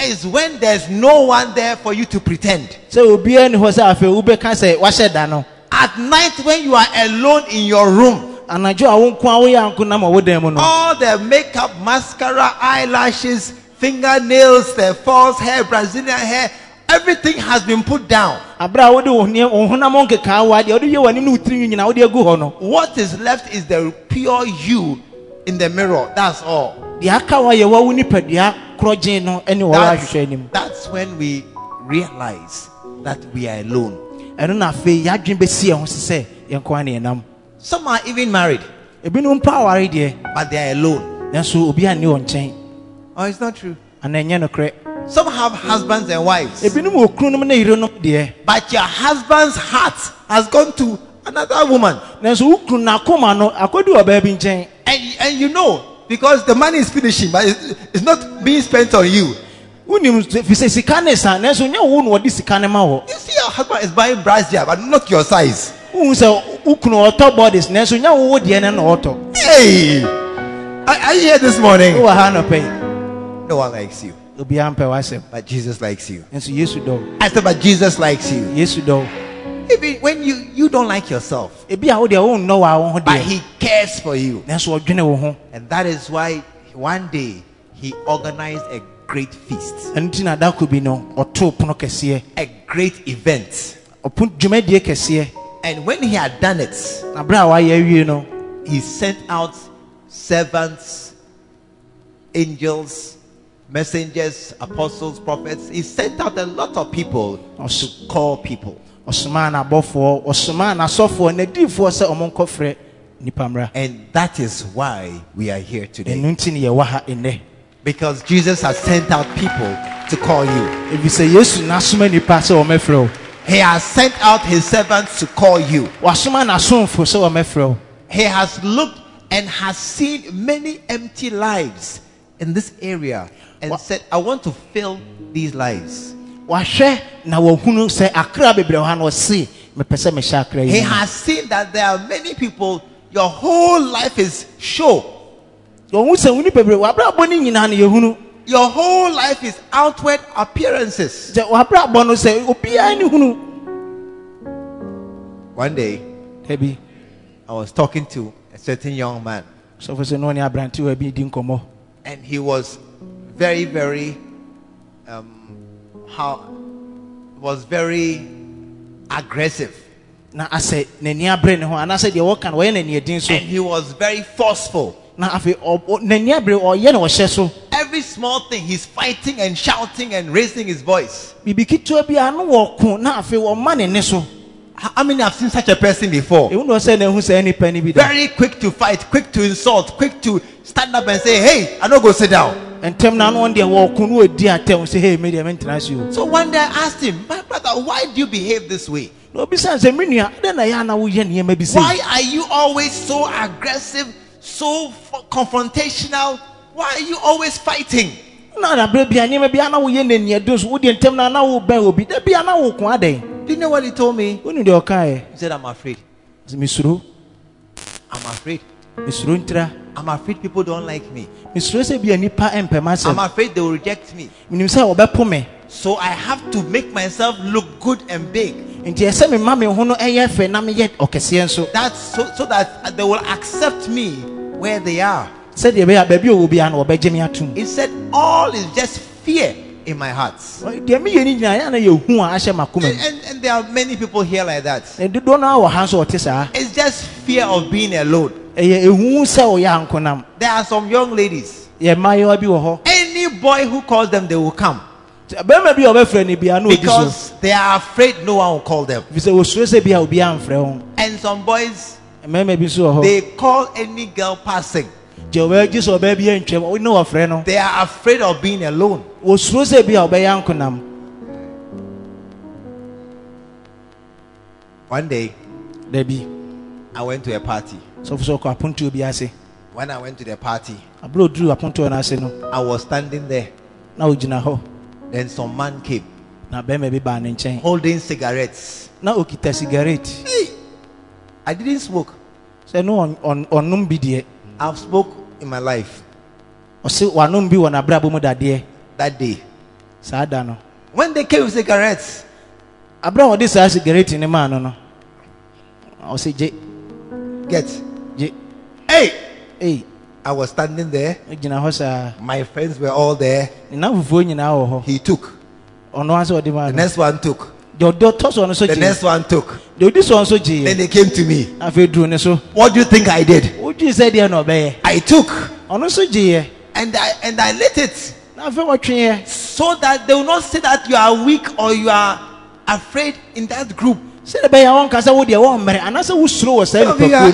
is when there's no one there for you to pretend.
sɛ obiara ni hɔ sɛ afei wobɛka sɛ wahyɛ da no
At night when you are alone in your room,
anadwo a wo nko a woyɛ ankonam a wodan mu no
all the makeup, mascara, eyelashes, fingernails, the false hair, Brazilian hair, everything has been put down.
aberɛ a wode wo wo honam nkekaawa wa deɛ wode yɛ w'anim ne wo tirinwi nyinaa wode agu hɔ no
What is left is the pure you in the mirror. That's all.
Deɛ aka wa yɛ wa wo nipadua korɔgyen no ne wɔ wɔ ahwehwɛ anim
that's when we realize that we are alone.
ɛno na afei yɛadwene bɛsi yɛn ho sɛ yɛn nko a ne yɛnam
Some are even married,
ebinom mpo aware deɛ
but they are alone.
nanso obi anni wɔn nkyɛn
Oh, it's not true.
anaa ɛnyɛ nokorɛ
Some have husbands and wives,
ebinom wɔ kununom ne yerenom deɛ
but your husband's heart has gone to another woman.
nanso wo kunu n'akoma no akɔdi ɔbaa bi nkyɛn
And, and you know, because the money is finishing, but it's, not being spent on you.
wonim fi sɛ sika ne sa nanso nyɛ wo na wɔde sika ne ma
You see, your husband is buying brassiere, but not your size.
wohu sɛ wo kunu ɔtɔ bodies nanso nyɛ wo wo deɛ no na ɔtɔ
Hey! Are, you here this morning?
wowɔ ha anɔpɛ yi
No one likes you,
obiara mpɛ w'asɛm
but Jesus likes you.
nso yesu dɔ wo.
I said, but Jesus likes you.
yesu dɔ wo.
Even when you, you don't like yourself,
ebi a wo deɛ wonnɔ wɔ a wo ho
but He cares for you.
nanso ɔdwene wo ho
And that is why one day He organized a great feast,
ɛno nti na adako bi no ɔtoo pono kɛseɛ
a great event.
ɔpo dwumadie kɛseɛ
And when He had done it,
na berɛ a wayɛ awie no
He sent out servants, angels, messengers, apostles, prophets. He sent out a lot of people to call people.
Ɔsomaa n'abɔfoɔ ɔsomaa n'asɔfoɔ n'adiifoɔ sɛ ɔmo nkɔfrɛ nipa mmra
And that is why we are here today.
ɛno nti ne yɛwɔ ha
Because Jesus has sent out people to call you.
ɛfiri sɛ yesu n'asoma nipa sɛ wo
He has sent out his servants to call you.
wasoma n'asomfo sɛ
He has looked and has seen many empty lives in this area and
Wha-
said, I want to fill these lives.
Wahwɛ na wahunu sɛ akra bebree ha na ɔse mepɛ sɛ mehyɛ akra
He
yi mu."
has seen that there are many people, your whole life is show.
ɔhu sɛ wo nipa bebree wabrabɔ no nyinaa no yɛhunu
Your whole life is outward appearances.
sɛ wabrabɔ no sɛ obiara ne hunu
One day,
dabi
I was talking to a certain young man,
sɔfo sɛ ne ɔne aberantewa bi di nkɔmmɔ
and he was very, very, um, how, was very aggressive.
na asɛ n'ani abere ne ho anaasɛ deɛ wɔka no wɔyɛ n'ani adin so
And he was very forceful.
na afei ɔ- n'ani abere ɔyɛ na ɔhyɛ so
Every small thing, he's fighting and shouting and raising his voice.
biribi ketewa bi a no wɔko na afei ne so
How many have seen such a person before?
ɛhu na ɔsɛ na ɛhu sɛ nipa no bi da
Very quick to fight, quick to insult, quick to stand up and say, Hey, I don't go sit down.
Ntɛm na ano deɛ wɔko no ɔdi atɛm sɛ hei me deɛ mentena ase o
So one day I asked him, My brother, why do you behave this way?
na obisa sɛ me nua dɛn na yɛ ana woyɛ nneɛma bi sɛ
Why are you always so aggressive, so confrontational? Why are you always fighting?
na naberɛ bia nneɛma bi ana woyɛ n'ani adin so wodeɛ ntɛm na ana wobɛn obi da bia na woko adɛn
Do you know what he told me?
wonim deɛ ɔkaeɛ
He said, I'm afraid.
mesuro
I'm afraid.
Mesuro ntira
I'm afraid people don't like me.
mesuro sɛ bia nnipa mpɛm
I'm afraid they will reject me.
menim sɛ wɔbɛpo me
So I have to make myself look good and big.
nti ɛsɛ mema me ho no ɛyɛ fɛ na meyɛ ɔkɛseɛ nso
That's so, so that they will accept me where they are.
sɛdeɛ ɛbɛyɛ a baabi a ɔwɔ biara no wɔbɛgye me atom
He said, All is just fear in my heart.
deɛ meyɛ no nyinaa yɛ na a ahyɛ makoma
And,
mu
and, and there are many people here like that.
Eh, na dodoɔ no a wɔ ha nso ɔte saa
It's just fear of being alone.
Ɛyɛ ehu sɛ ɔyɛ ankonam
There are some young ladies.
yɛ mmayewa bi wɔ hɔ
Any boy who calls them, they will come.
bɛrima bi a ɔbɛfrɛ no biara na ɔdi so
Because they are afraid no one will call them.
ɛfiri sɛ wɔsuro sɛ bi a obiara mfrɛ ho
And some boys,
mmarima bi nso wɔ hɔ
they call any girl passing.
gye ɔbɛgye sɛ ɔbaa bi antwam ne wɔfrɛ no
They are afraid of being alone.
wɔsuro sɛ bi a ɔbɛyɛ ankonam
One day,
dabi
I went to a party.
Sɔfo sɛ ɔkɔ apontoɔ bi ase.
When I went to the party,
aberɛ ɔduru apontoɔ no ase no.
I was standing there.
na ɔgyina hɔ.
Then some man came.
Na bɛrima bi baa ne nkyɛn.
Holding cigarettes.
na ɔkita cigarette.
Hey, I didn't smoke.
sɛ no ɔn- ɔn- ɔnom bi deɛ.
I've smoked in my life.
Ɔse wanom bi wɔ n'abrabɔ mu dadeɛ.
That day.
saa da no.
When they came with cigarettes,
aberɛ a wɔde saa cigarette ne maa no no ɔse gye.
Get.
Gye
Hey, I was standing there.
gyina hɔ saa
My friends were all there.
ne nam fufuo nyinaa wɔ hɔ
He took.
ɔno ase ɔde maa
The next one took.
deɛ ɔde ɔtɔ so ɔno nso
The next one took.
deɛ ɔdi so ɔno nso
Then they came to me.
afei duru ne so
What do you think I did?
wodwii sɛ deɛ na ɔbɛyɛ
I took
ɔno nso gyeeɛ
and I and I lit it
na afei wɔtweeɛ
so that they will not say that you are weak or you are afraid in that group. Some of you, are,
nipakuo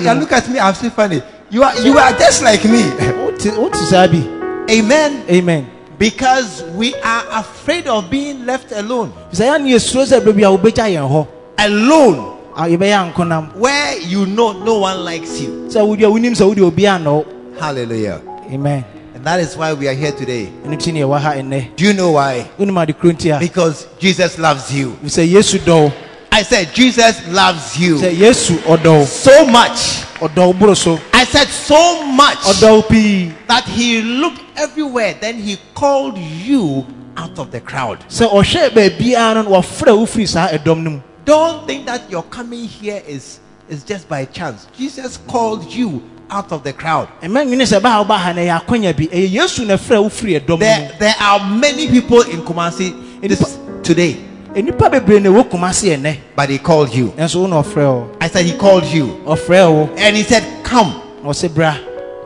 you are-
mu
look at me. I'm still funny. You are you are just like me.
wote wote saa bi
Amen.
amen
Because we are afraid of being left alone.
sɛ yɛ ne yɛsuro sɛ berɛ bi a wobɛgya yɛn hɔ
Alone,
a yɛbɛyɛ ankonam
where you know no one likes you.
sɛ wodeɛ wonim sɛ wode obiaa nnɔ wo
Hallelujah.
amen
And that is why we are here today.
ɛno nti ne yɛwɔ ha ɛnnɛ
Do you know why?
wonim ade kuro nti a
Because Jesus loves you.
sɛ yesu dɔ wo
I said Jesus loves you
sɛ yesu ɔdɔ wo
so much.
Ɔdɔ wo boro so
I said so much that he looked everywhere. Then he called you out of the crowd.
sɛ ɔhwɛ baabiara no na wɔfrɛ wo firi saa ɛdɔm no
Don't think that your coming here is, is just by chance. Jesus called you out of the crowd.
ɛmɛ nwene sɛ baa woba ha na ɛyɛ akwanya bi ɛyɛ yesu na frɛ wo firi ɛdɔm no
There, there are many people in Kumasi this, today,
nnipa bebree na ɛwɔ kuma se ɛnɛ
but he called you.
ɛnso wo na ɔfrɛ wo
I said he called you.
ɔfrɛ wo
And he said, Come.
na ɔse bra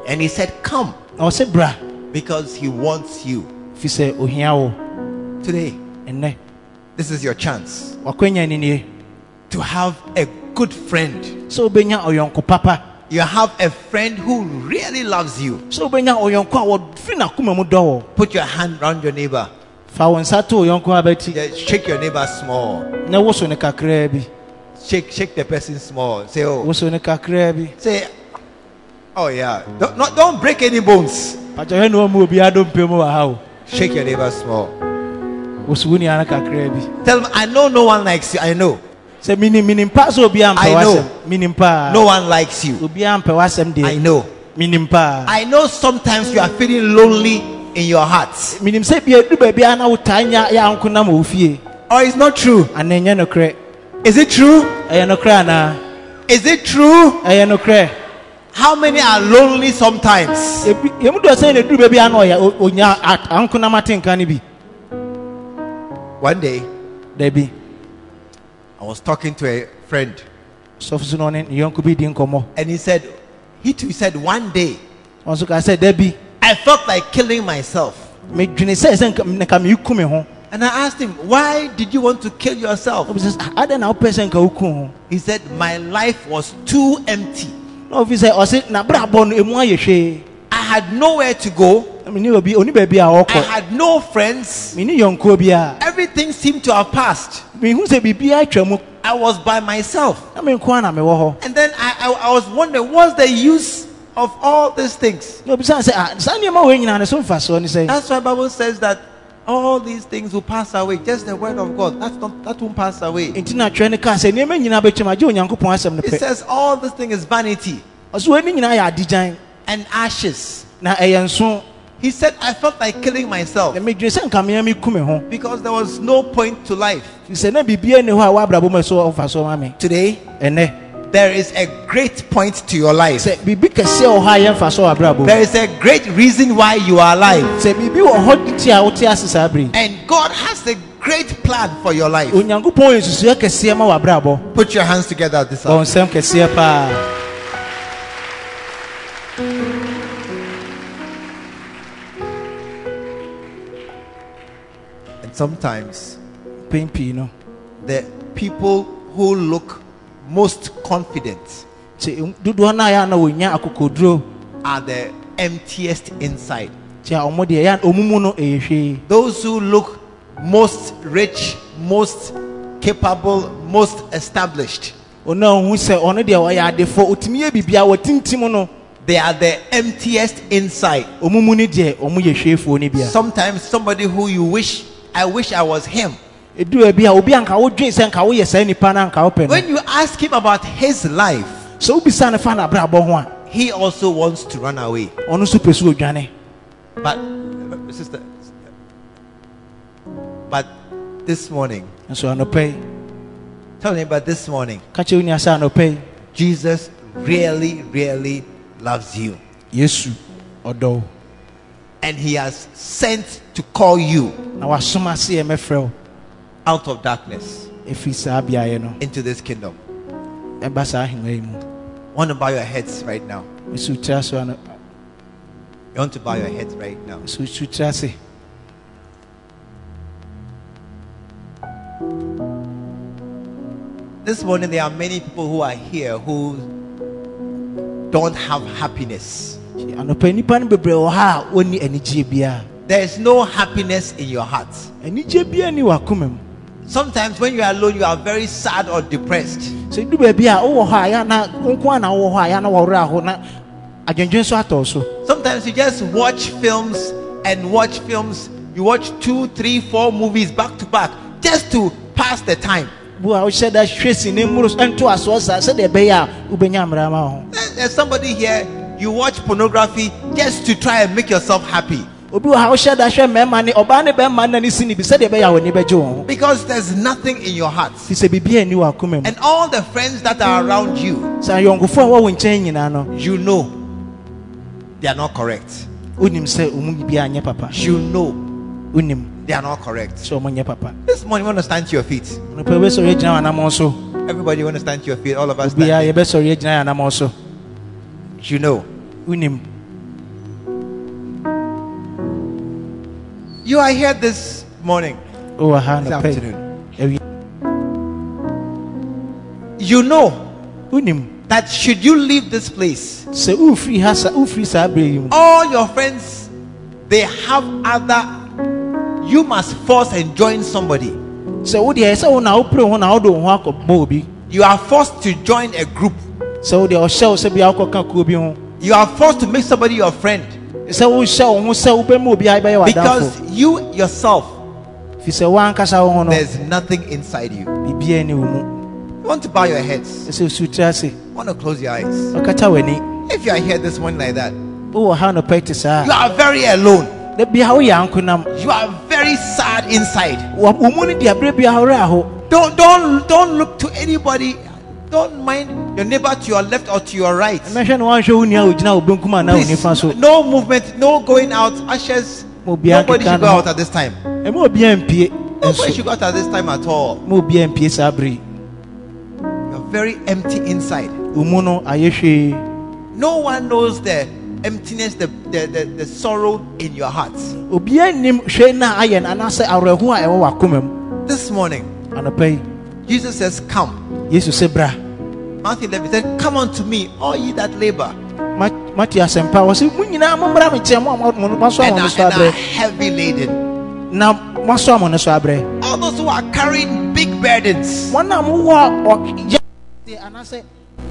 And he said, Come.
na ɔse bra
Because he wants you.
fi sɛ ohia wo
Today,
ɛnɛ
this is your chance
wakwanya ni nie
to have a good friend.
sɛ wobɛnya ɔyɔnko papa
You have a friend who really loves you.
so wobɛnya ɔyɔnko a mu dɔ
Put your hand around your neighbor.
Fa wo nsa to ɔyɔnko abɛti
Yeah, shake your neighbor small.
na woso ne kakraa bi
Shake, shake the person small. Say, oh,
woso ne kakraa bi
say, oh yeah. Don't, not, don't break any bones.
pakyɛhwɛ ne ɔmu obi adompe mu wɔ ha o
Shake your neighbor small.
woso wo nua no kakraa bi
Tell me I know no one likes you. I know.
sɛ minim minim paa sɛ obi ampɛ
I know.
w'asɛm paa
No one likes you.
obi ampɛ w'asɛm
I know.
minim paa
I know sometimes you are feeling lonely in your heart.
minim sɛ bia du baabi a na wotaa nya yɛ anko nam wɔ
Or it's not true. Is it true?
ɛyɛ nokorɛ anaa
Is it true? How many are lonely sometimes?
Ebi- yɛmu dɔ sɛ ne duru baabi a na ɔyɛ o- onya at- anko nam atenka no bi
One day,
dabi,
I was talking to a friend,
sɔfo so na ɔne ne yɔnko bi
and he said, he too said, one day
kaa sɛ dabi
I felt like killing myself.
medwene sɛ sɛ nka- nka meeku me ho
And I asked him, why did you want to kill yourself?
ɔbi sɛ "Ah, adɛn na wopɛ sɛ nka woku ho
He said, my life was too empty.
na ɔfi sɛ ɔse nabrabɔ no ɛmu ayɛ hwee
I had nowhere to go.
Na mene obi ɔni baabi a
I had no friends.
mene yɔnkoɔ biaa
Everything seemed to have passed.
mehu sɛ biribiaa atwa mu
I was by myself.
na menko a na mewɔ
And then I, I, I was wondering, what's the use of all these things?
na obisa sɛ "Ah, saa nneɛma wɔ nyinaa ne so mfasoɔ ne sɛ
That's why Bible says that all these things will pass away. Just the word of God. That's not that won't pass away.
enti na atwerɛ no kaa sɛ nneɛma nyinaa bɛtwam agye onyankopɔn asɛm no
It says all this thing is vanity
ɔso wɔni nyinaa yɛ adigyan
and ashes.
na ɛyɛ nso
He said, I felt like killing myself
na medwene sɛ nka mea meku me ho
because there was no point to life.
Firi sɛ na biribiaa ni hɔ a woabrabɔ mu a ɛso ɔfa so ma me
Today, there is a great point to your life.
sɛ biribi kɛseɛ wɔ hɔ a yɛmfa so wɔ abrabɔ mu
There is a great reason why you are alive.
sɛ biribi wɔ hɔ ti a wote ase saa bere yi,
And God has a great plan for your life.
onyankopɔn yɛ nsusuɛ kɛseɛ ma w'abrabɔ
Put your hands together at this hour.
nsɛm kɛseɛ paa
And sometimes
mpɛn pii no
the people who look most confident
nti um, dodoɔ no a yɛ a na wɔnya akokoduro
are the emptiest inside.
nti a ɔmo deɛ yɛ a ɔmo mu no eh, ɛyɛ hwee
Those who look most rich, most capable, most established,
ɔno a ɔhu sɛ ɔno deɛ ɔyɛ adefo ɔtumi yɛ biribia wɔtintim no
they are the emptiest inside.
ɔmo mu no deɛ ɔmo yɛ hweefoɔ no bia
Sometimes somebody who you wish, I wish I was him.
Ɛduru bi a obi anka wodwen sɛ nka woyɛ saa nnipa no anka wopɛ no.
When you ask him about his life,
sɛ wobisa no fa n'abrabɔ ho a
he also wants to run away.
ɔno nso pɛ so odwane.
But, sister, but this morning,
nso anɔpɛ yi.
tell me about this morning,
ka kyerɛ wo nua sɛ anɔpɛ
Jesus really, really loves you.
yesu ɔdɔ
And he has sent to call you.
Na wasom ase yɛ mɛfrɛ wo
out of darkness
ɛfiri saa beaeɛ no
into this kingdom.
ɛba saa ahengua yi
want to bow your heads right now. You want to bow your heads right now. This morning, there are many people who are here who don't have happiness.
anɔpɛ nnipa no bebree wɔ ha a wɔnni anigyeɛ biara
There is no happiness in your heart.
Anigyeɛ biara ni wakoma mu
Sometimes, when you are alone, you are very sad or depressed.
sɛ du baabi a ah, oh, wowɔ hɔ a ah, yɛ na oh, nko a na oh, wowɔ hɔ a ah, yɛ na wɔwerɛ aho na adwendwen so atɔ so
Sometimes you just watch films and watch films. You watch two, three, four movies back to back just to pass the time.
bu a wohyɛ da hwɛ sine mmoro so ɛnto asoɔ saa sɛdeɛ ɛbɛyɛ a wobɛnya mmara ma ho
There's somebody here, You watch pornography just to try and make yourself happy.
Obi wɔ ha wohyɛ da hwɛ mmarima ne ɔbaa ne bɛrima no n'ani si ne bi sɛdeɛ ɛbɛyɛ a w'ani bɛgye wɔn ho
Because there's nothing in your heart.
fi sɛ biribi ani wɔ akoma mu
And all the friends that are around you,
sɛ ayɔnkofoɔ a wɔwɔ nkyɛn nyinaa no
you know they are not correct.
wonim sɛ ɔmu biara nyɛ papa
You know
wonim
they are not correct.
sɛ ɔmo nyɛ papa
This morning, you want to stand to your feet.
nopɛ yɛbɛsɔre agyina wɔ anammɔn so
Everybody, want to stand to your feet. All of us. Standing.
yɛbɛsɔre agyina yɛ anammɔn so
You know.
wonim
You are here this morning,
ha
this afternoon. You know that should you leave this place,
sɛ wofiri ha sa wofiri saa berɛ yi mu
all your friends they have other. You must force and join somebody.
sɛ wodeɛ sɛ wo na wopere ho na wode wo ho akɔbɔ obi
You are forced to join a group.
sɛ wodeɛ ɔhyɛ wo sɛ bia wokɔka kuo bi ho
You are forced to make somebody your friend
sɛ wohyɛ wo ho sɛ wobɛma obiara bɛyɛ w'adamfo
because you yourself
fi sɛ woankasa wo ho no
there's nothing inside you.
biribiara ni wo mu
You want to bow your heads.
ɛsɛ osutiri ase
You want to close your eyes. If you are here this morning like that, oh,
wowɔ ha nɔpɛ te saa ah.
you are very alone.
da bia woyɛ ankonam
You are very sad inside.
wo wo mu no de aberɛ bia worɛ aho
Don't don't don't look to anybody. Don't mind your neighbor to your left or to your right.
mɛhwɛ no woanhwɛ wo nua a ogyina wo benkum anaa wo nifa so
Please, no movement, no going out. Ashes. Nobody should go out at this time.
ɛma obiara mpie
Nobody should go out at this time at all.
ma obiara mpie saa bere yi.
You're very empty inside.
no ayɛ hwee
No one knows the emptiness, the, the, the, the sorrow in your heart.
obiara nnim hwee na ayɛ no anaasɛ awerɛho a ɛwɔ
This morning, Jesus says, Come.
yesu sɛ bra
Matthew 11 said, Come unto me, all ye that labor
Ma- mate asɛmpa wɔ sɛ mo nyinaa mommra me nkyɛn mo a mo- mo- moaso
and
amo
are,
no so abrɛ
heavy laden.
na moaso amo no so abrɛ
All those who are carrying big burdens.
wɔn a mowɔ ɔyɛ anaasɛ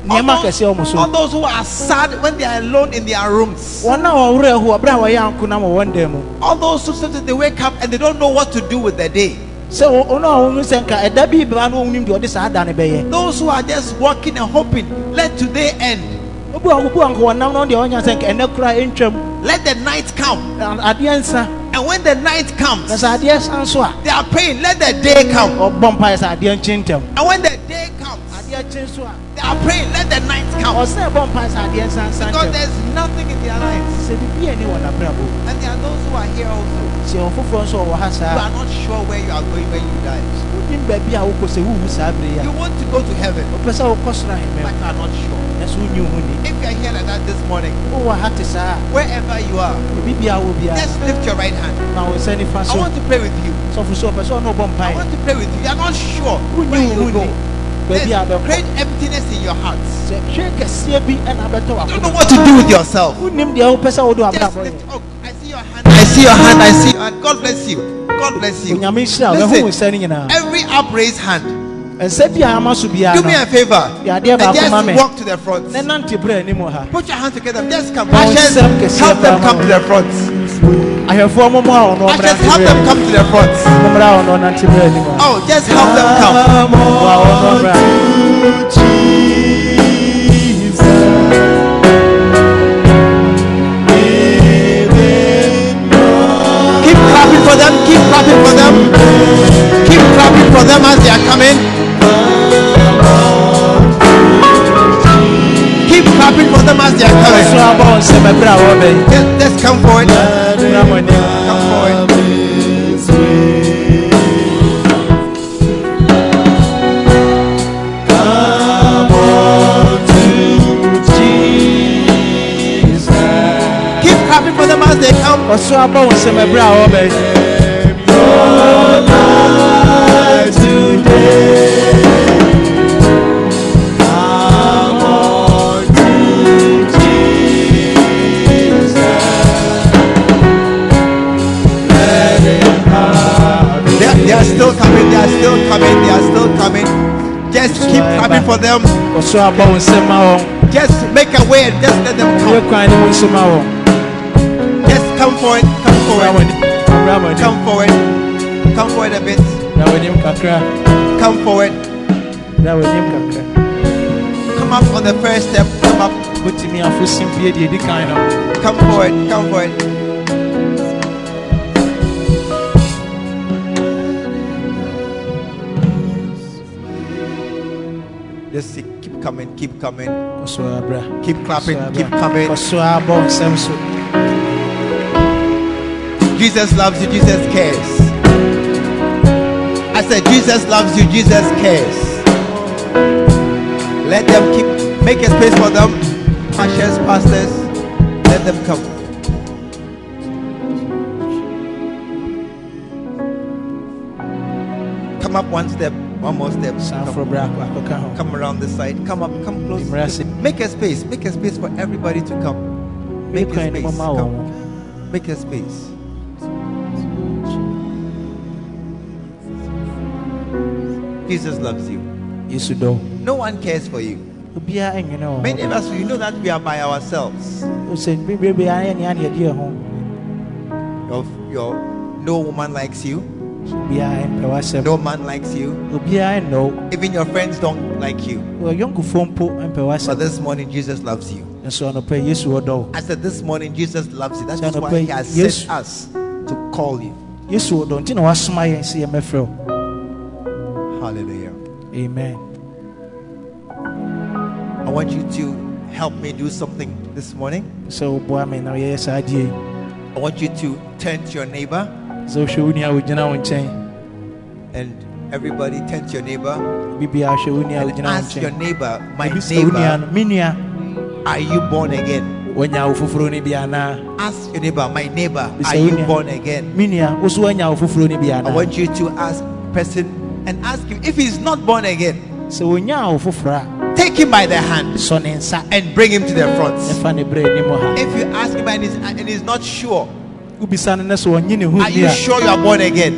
All
nneɛma
those,
kɛseɛ wɔ mo so
all those who are sad when they are alone in their rooms.
wɔn a wɔwerɛ ho abrɛ a wɔyɛ ankonam wɔ wɔn dan mu
All those who sometimes they wake up and they don't know what to do with their day.
Sɛ wo- a wɔn sɛ nka ɛda bi bɛba no wɔn deɛ ɔde saa da no bɛyɛ
Those who are just walking and hoping, let today end.
obi a obi a nka wɔnam no deɛ ɔnya sɛ nka ɛnɛ kora ɛntwam
Let the night come.
adeɛ nsa
And when the night comes,
sɛ adeɛ san so a
they are praying, let the day come.
ɔbɔ mpaeɛ sɛ adeɛ nkye ntɛm
And when the day they are praying, let the night come.
ɔsɛ ɛbɔ mpaeɛ sɛ adeɛ nsa nsa
Because there's nothing in their lives.
sɛ biribi ani wɔ n'abrabɔ mu.
And there are those who are here also.
sɛ ɔfoforɔ nso ɔwɔ ha
You are not sure where you are going when you die.
wonim baabi a wokɔ sɛ wowu saa bere yi
You want to go to heaven,
wopɛ sɛ wokɔ soro ahemɛ
but you are not sure.
nanso wonyi wo ho ni
If you are here like that this morning,
wowɔ ha te saa
wherever you are,
a biribi a wɔ biara
just lift your right hand.
ma wo nsa nifa
I want to pray with you.
so ɔpɛ sɛ ɔne wobɔ
I want to pray with you. You are not sure where you will go.
Ni baabi a
There's great emptiness in your heart.
sɛ hwɛ kɛseɛ bi ɛna abɛtɔ
don't know what to do with yourself.
wonim deɛ wopɛ sɛ wode
Just lift. I see your hand. I see your hand. I see your hand. God bless you. God bless you.
onyame nhyira wo bɛho wo
Listen,
nsa no nyinaa
every upraised hand.
ɛnsɛ bi a ama so biara
Do me a favor. And just walk to the front.
ne nante berɛ anim
Put your hands together. Just come.
Ma wo
Ushers,
nsɛm kɛseɛ
help them come to the front.
Ahwɛfoɔ momu a ɔno
Ushers, help them come to the front.
mommra a ɔno ɔnante berɛ anim a
Oh, just help them come.
wa ɔno mmra
Keep clapping for them. Keep clapping for them. Keep clapping for them as they are coming. Clapping for them as they are coming.
abɔ wo nsɛm ɛberɛ a wɔbɛn
Just, just come forward.
mmra mo anim
Come forward. Keep clapping for them as they come.
ɔso abɔ wo nsɛm ɛberɛ a wɔbɛn
They are, they still coming. They are still coming. They are still coming. Just keep clapping for them.
ɔso abɔ wo nsɛm ma wɔn
Just make a way and just let them come.
kwan ne mu nso ma wɔn
Just come forward. Come forward.
anim mmra mo anim
Come forward. Come forward a bit.
mmra mo anim kakra
Come forward.
mmra mo anim kakra
Come up on the first step. Come up.
wotumi afo simpie deɛ ɛdi kan no
Come forward. Come forward. Keep coming,
kɔ so abra
keep clapping, keep coming.
kɔ so abɔ nsɛm so
Jesus loves you, Jesus cares. I said, Jesus loves you, Jesus cares. Let them keep, make a space for them. Ushers, pastors, let them come. Come up one step, one more step. Come,
bra akɔ akɔka ho
come around this side. Come up, come close. Make a space, make a space for everybody to come. Make a space. Come. Make a space. Jesus loves you.
yesu dɔ wo.
No one cares for you.
obiara ɛnwene wɔ
Many of us, you know that we are by ourselves.
sɛ bebrebe ayɛ nea ne yɛde yɛ ho
Your, your, no woman likes you.
Eh, w'asɛm
No man likes you.
wo eh,
Even your friends don't like you.
ɔyɔnkofoɔ eh,
But this morning, Jesus loves you.
nso ɔnɔpɛ yesu ɔdɔ wo
I said, This morning, Jesus loves you.
That's
is why He has sent us to call you.
yesu ɔdɔ nti na wasoma yɛn sɛ yɛmɛfrɛ wo
Hallelujah.
amen
I want you to help me do something this morning.
So, woboa me na yɛyɛ saa adeɛ
I want you to turn to your neighbor
sɛ wohwɛ wo nua a wogyina wo nkyɛn
and everybody turn to your neighbor
bibia hwɛ wo nua a
and ask your neighbor, my
Ebi sɛ wo
neighbor,
no me nua
are you born again?
wanya wo foforɔ no
Ask your neighbor, my neighbor, are you born again?
me nua wo so wanya wo foforɔ no bi
I want you to ask person and ask him if he's not born again.
sɛ wonya wo
Take him by the hand
a sɔ ne
and bring him to the front.
ɛfa ne berɛ anim ha
If you ask him and he's, and he's not sure,
wobisa no na sɛ ɔnye ne ho
are you sure you are born again?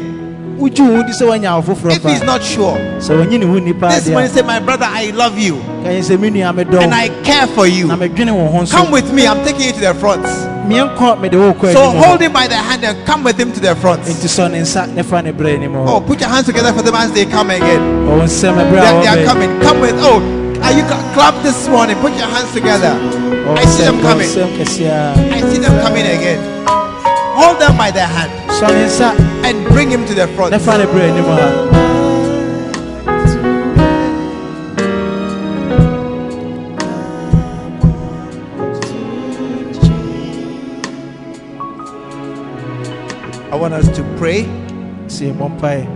wogye wo ho di sɛ wanya wo foforɔ
If he's not sure,
sɛ ɔnye ne ho nni paa
this
deɛ
say, My brother, I love you
a kanyɛ sɛ me nua medɔ
and I care for you.
na medwene wo ho nso
Come with me, I'm taking you to the front.
meɛnkɔ mede wo kɔ
So hold him by the hand and come with him to the front.
enti sɔ ne nsa ne fa ne berɛ anim
Oh, put your hands together for them as they come again.
Oh, nsɛm
They, they are coming. Come with. Oh, are you cla- clap this morning? Put your hands together.
Oh,
I see them coming. I see them coming again. Hold them by the hand
a sɔ ne nsa
and bring him to the front.
ne fa ne berɛ anim ha
I want us to pray.
sɛ yɛmmɔ mpaeɛ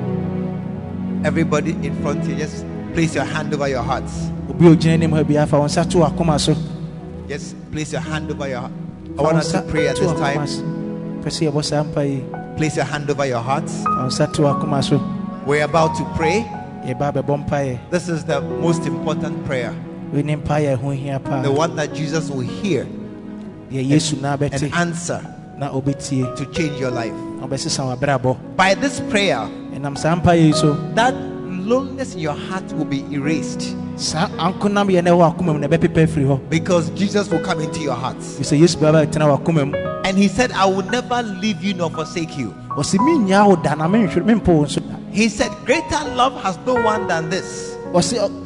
Everybody in front here, just place your hand over your hearts.
obi a ogyina anim ha biara fa wo nsa to so
Just place your hand over your heart. I want us to pray at this time. Place your hand over your hearts.
Oh, fa wo to wakoma
We're about to pray.
yɛba bɛbɔ mpaeɛ
This is the most important prayer,
wei ne mpaeɛ ɛho hia paa
the one that Jesus will hear
na
and answer to change your life.
na ɔbɛsesa w'abrabɔ
By this prayer,
ɛnam saa mpaeɛ yi so
that loneliness in your heart will be erased.
Saa ankonam yɛ na ɛwɔ akoma mu na ɛbɛpepa afiri hɔ
because Jesus will come into your hearts.
Fi sɛ yesu bɛba bɛtena w'akoma mu
And he said, I will never leave you nor forsake you.
ɔse menyaa wo da na menhwere mempo wo nso da.
He said, Greater love has no one than this.
Ɔse ɔ-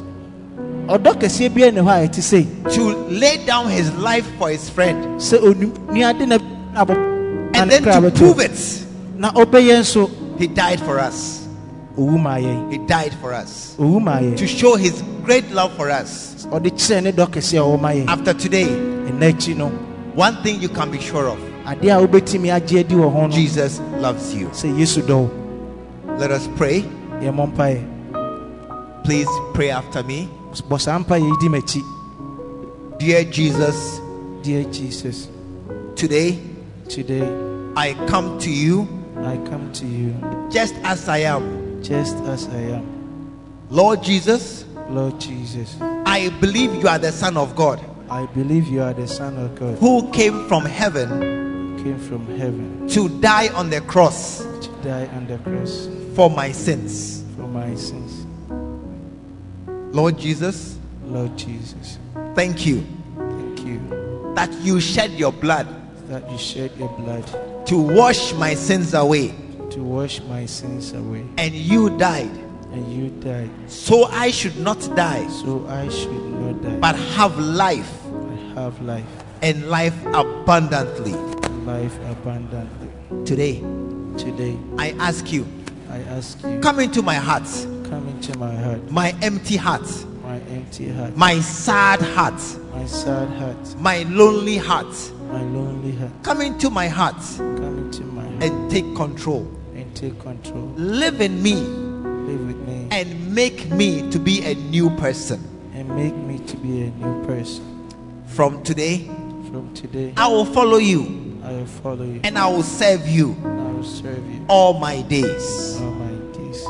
ɔdɔ kɛseɛ ne hɔ a ɛte
to lay down his life for his friend.
Sɛ onim nuade na
and then to prove it. He died for us.
owu maa yɛn.
He died for us. To show his great love for us.
ɔde kyerɛ ne dɔ kɛseɛ a ɔwɔ ma yɛn.
After today, one thing you can be sure of
adeɛ a wobɛtumi agye adi wɔ ho no
Jesus loves you.
sɛ yesu
Let us pray. Please pray after me.
bɔ saa mpaeɛ yi di m'akyi
Dear Jesus,
dear jesus
today
today
I come to you
i come to you
just as I am.
just as i am
Lord Jesus,
lord jesus
I believe you are the Son of God
i believe you are the son of god
who came from heaven
came from heaven.
To die on the cross
to die on the cross
for my sins.
for my sins.
Lord Jesus,
lord jesus
thank you
thank you
that you shed your blood
that you shed your blood
to wash my sins away.
to wash my sins away.
And you died.
And you died,
so I should not die,
so I should not die,
but have life
I have life,
and life abundantly.
Life abundantly.
Today,
Today,
I ask you,
I ask you,
come into my heart,
come into my heart,
my empty heart,
my empty heart,
my sad heart,
my sad heart,
my lonely heart.
my lonely heart.
Come into my heart
Come into my heart
and take control.
and take control.
Live in me
Live with me
and make me to be a new person.
and make me to be a new person.
From today,
From today,
I will follow you
I will follow you
and I will serve you
and I will serve you
all my days.
all my days.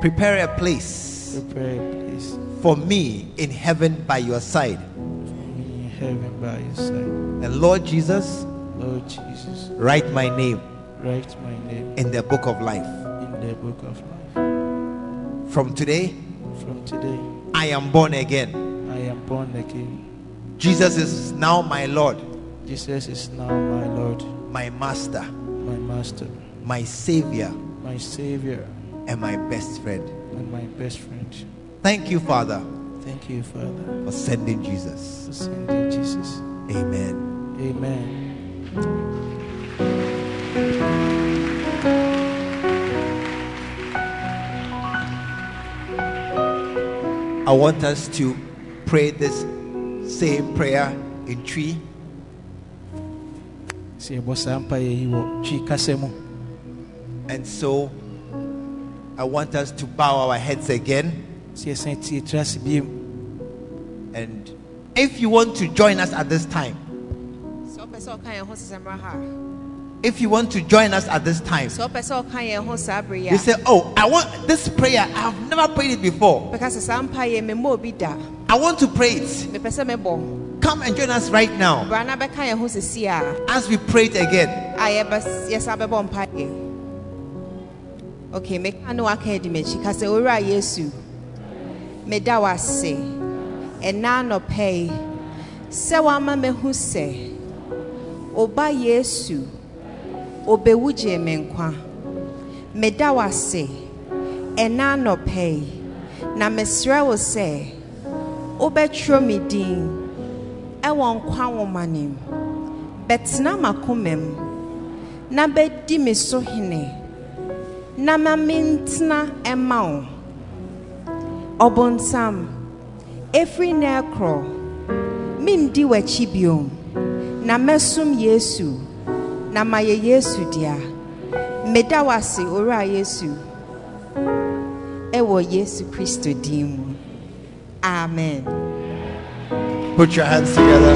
Prepare a place
Prepare a place
for me in heaven by your side.
for me in heaven by your side.
And Lord Jesus,
Lord Jesus,
write my name
write my name
in the book of life.
in the book of life.
From today,
From today,
I am born again.
I am born again.
Jesus is now my Lord,
Jesus is now my Lord,
my Master,
my Master,
my Savior,
my Savior,
and my best friend.
and my best friend.
Thank you, Father,
Thank you, Father,
for sending Jesus.
for sending Jesus.
Amen.
Amen.
I want us to pray this same prayer in Twi.
sɛ yɛbɔ saa mpa yɛ yi wɔ twi kasa mu
And so I want us to bow our heads again.
sɛ yɛsan tie tiri
And if you want to join us at this time,
sɛ wopɛ sɛ ɔka yɛn ho sesɛ mmra ha
if you want to join us at this time,
sɛ wopɛ sɛ ɔka yɛn ho saa bere yi
you say, Oh, I want this prayer. I've never prayed it before.
Bɛka sɛ saa mpa yɛ memmɔ obi da
I want to pray it.
mepɛ sɛ mebɔ
Come and join us right now.
Bra na bɛka yɛn ho sesi a
as we pray it again.
a yɛbɛs- yɛsa bɛbɔ mpa yɛ ok meka ne waka adi m'akyi ka sɛ owura yesu. Meda wo ase ɛna anɔpɛ yi sɛ woama mahu sɛ ɔba yesu. Ɔbɛwu gye me nkwa. Meda wo ase ɛna anɔpɛ wobɛtwerɛ me din. Ɛwɔ nkwa nwoma no mu. Bɛtena m'akoma mu. Na bɛdi me so hene. Na ma mentena ɛma wo. Ɔbonsam ɛfiri na ɛkorɔ mendi w'akyi biom. Na mɛsom yesu na mayɛ yesu dea. Meda wo owura yesu. Ɛwɔ yesu kristo din mu. Amen
Put your hands together.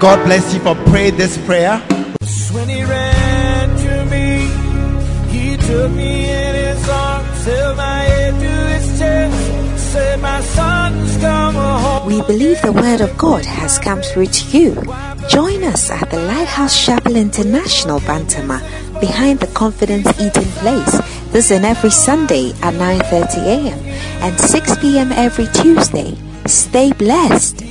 God bless you for praying this prayer.
When he ran to me, he took me in his arms, held my head to his chest, said, My son's come home.
We believe the word of God has come through to you. Join us at the Lighthouse Chapel International Bantama behind the Confidence Eating Place. Is every Sunday at 9:30 a.m. and 6 p.m. every Tuesday. Stay blessed.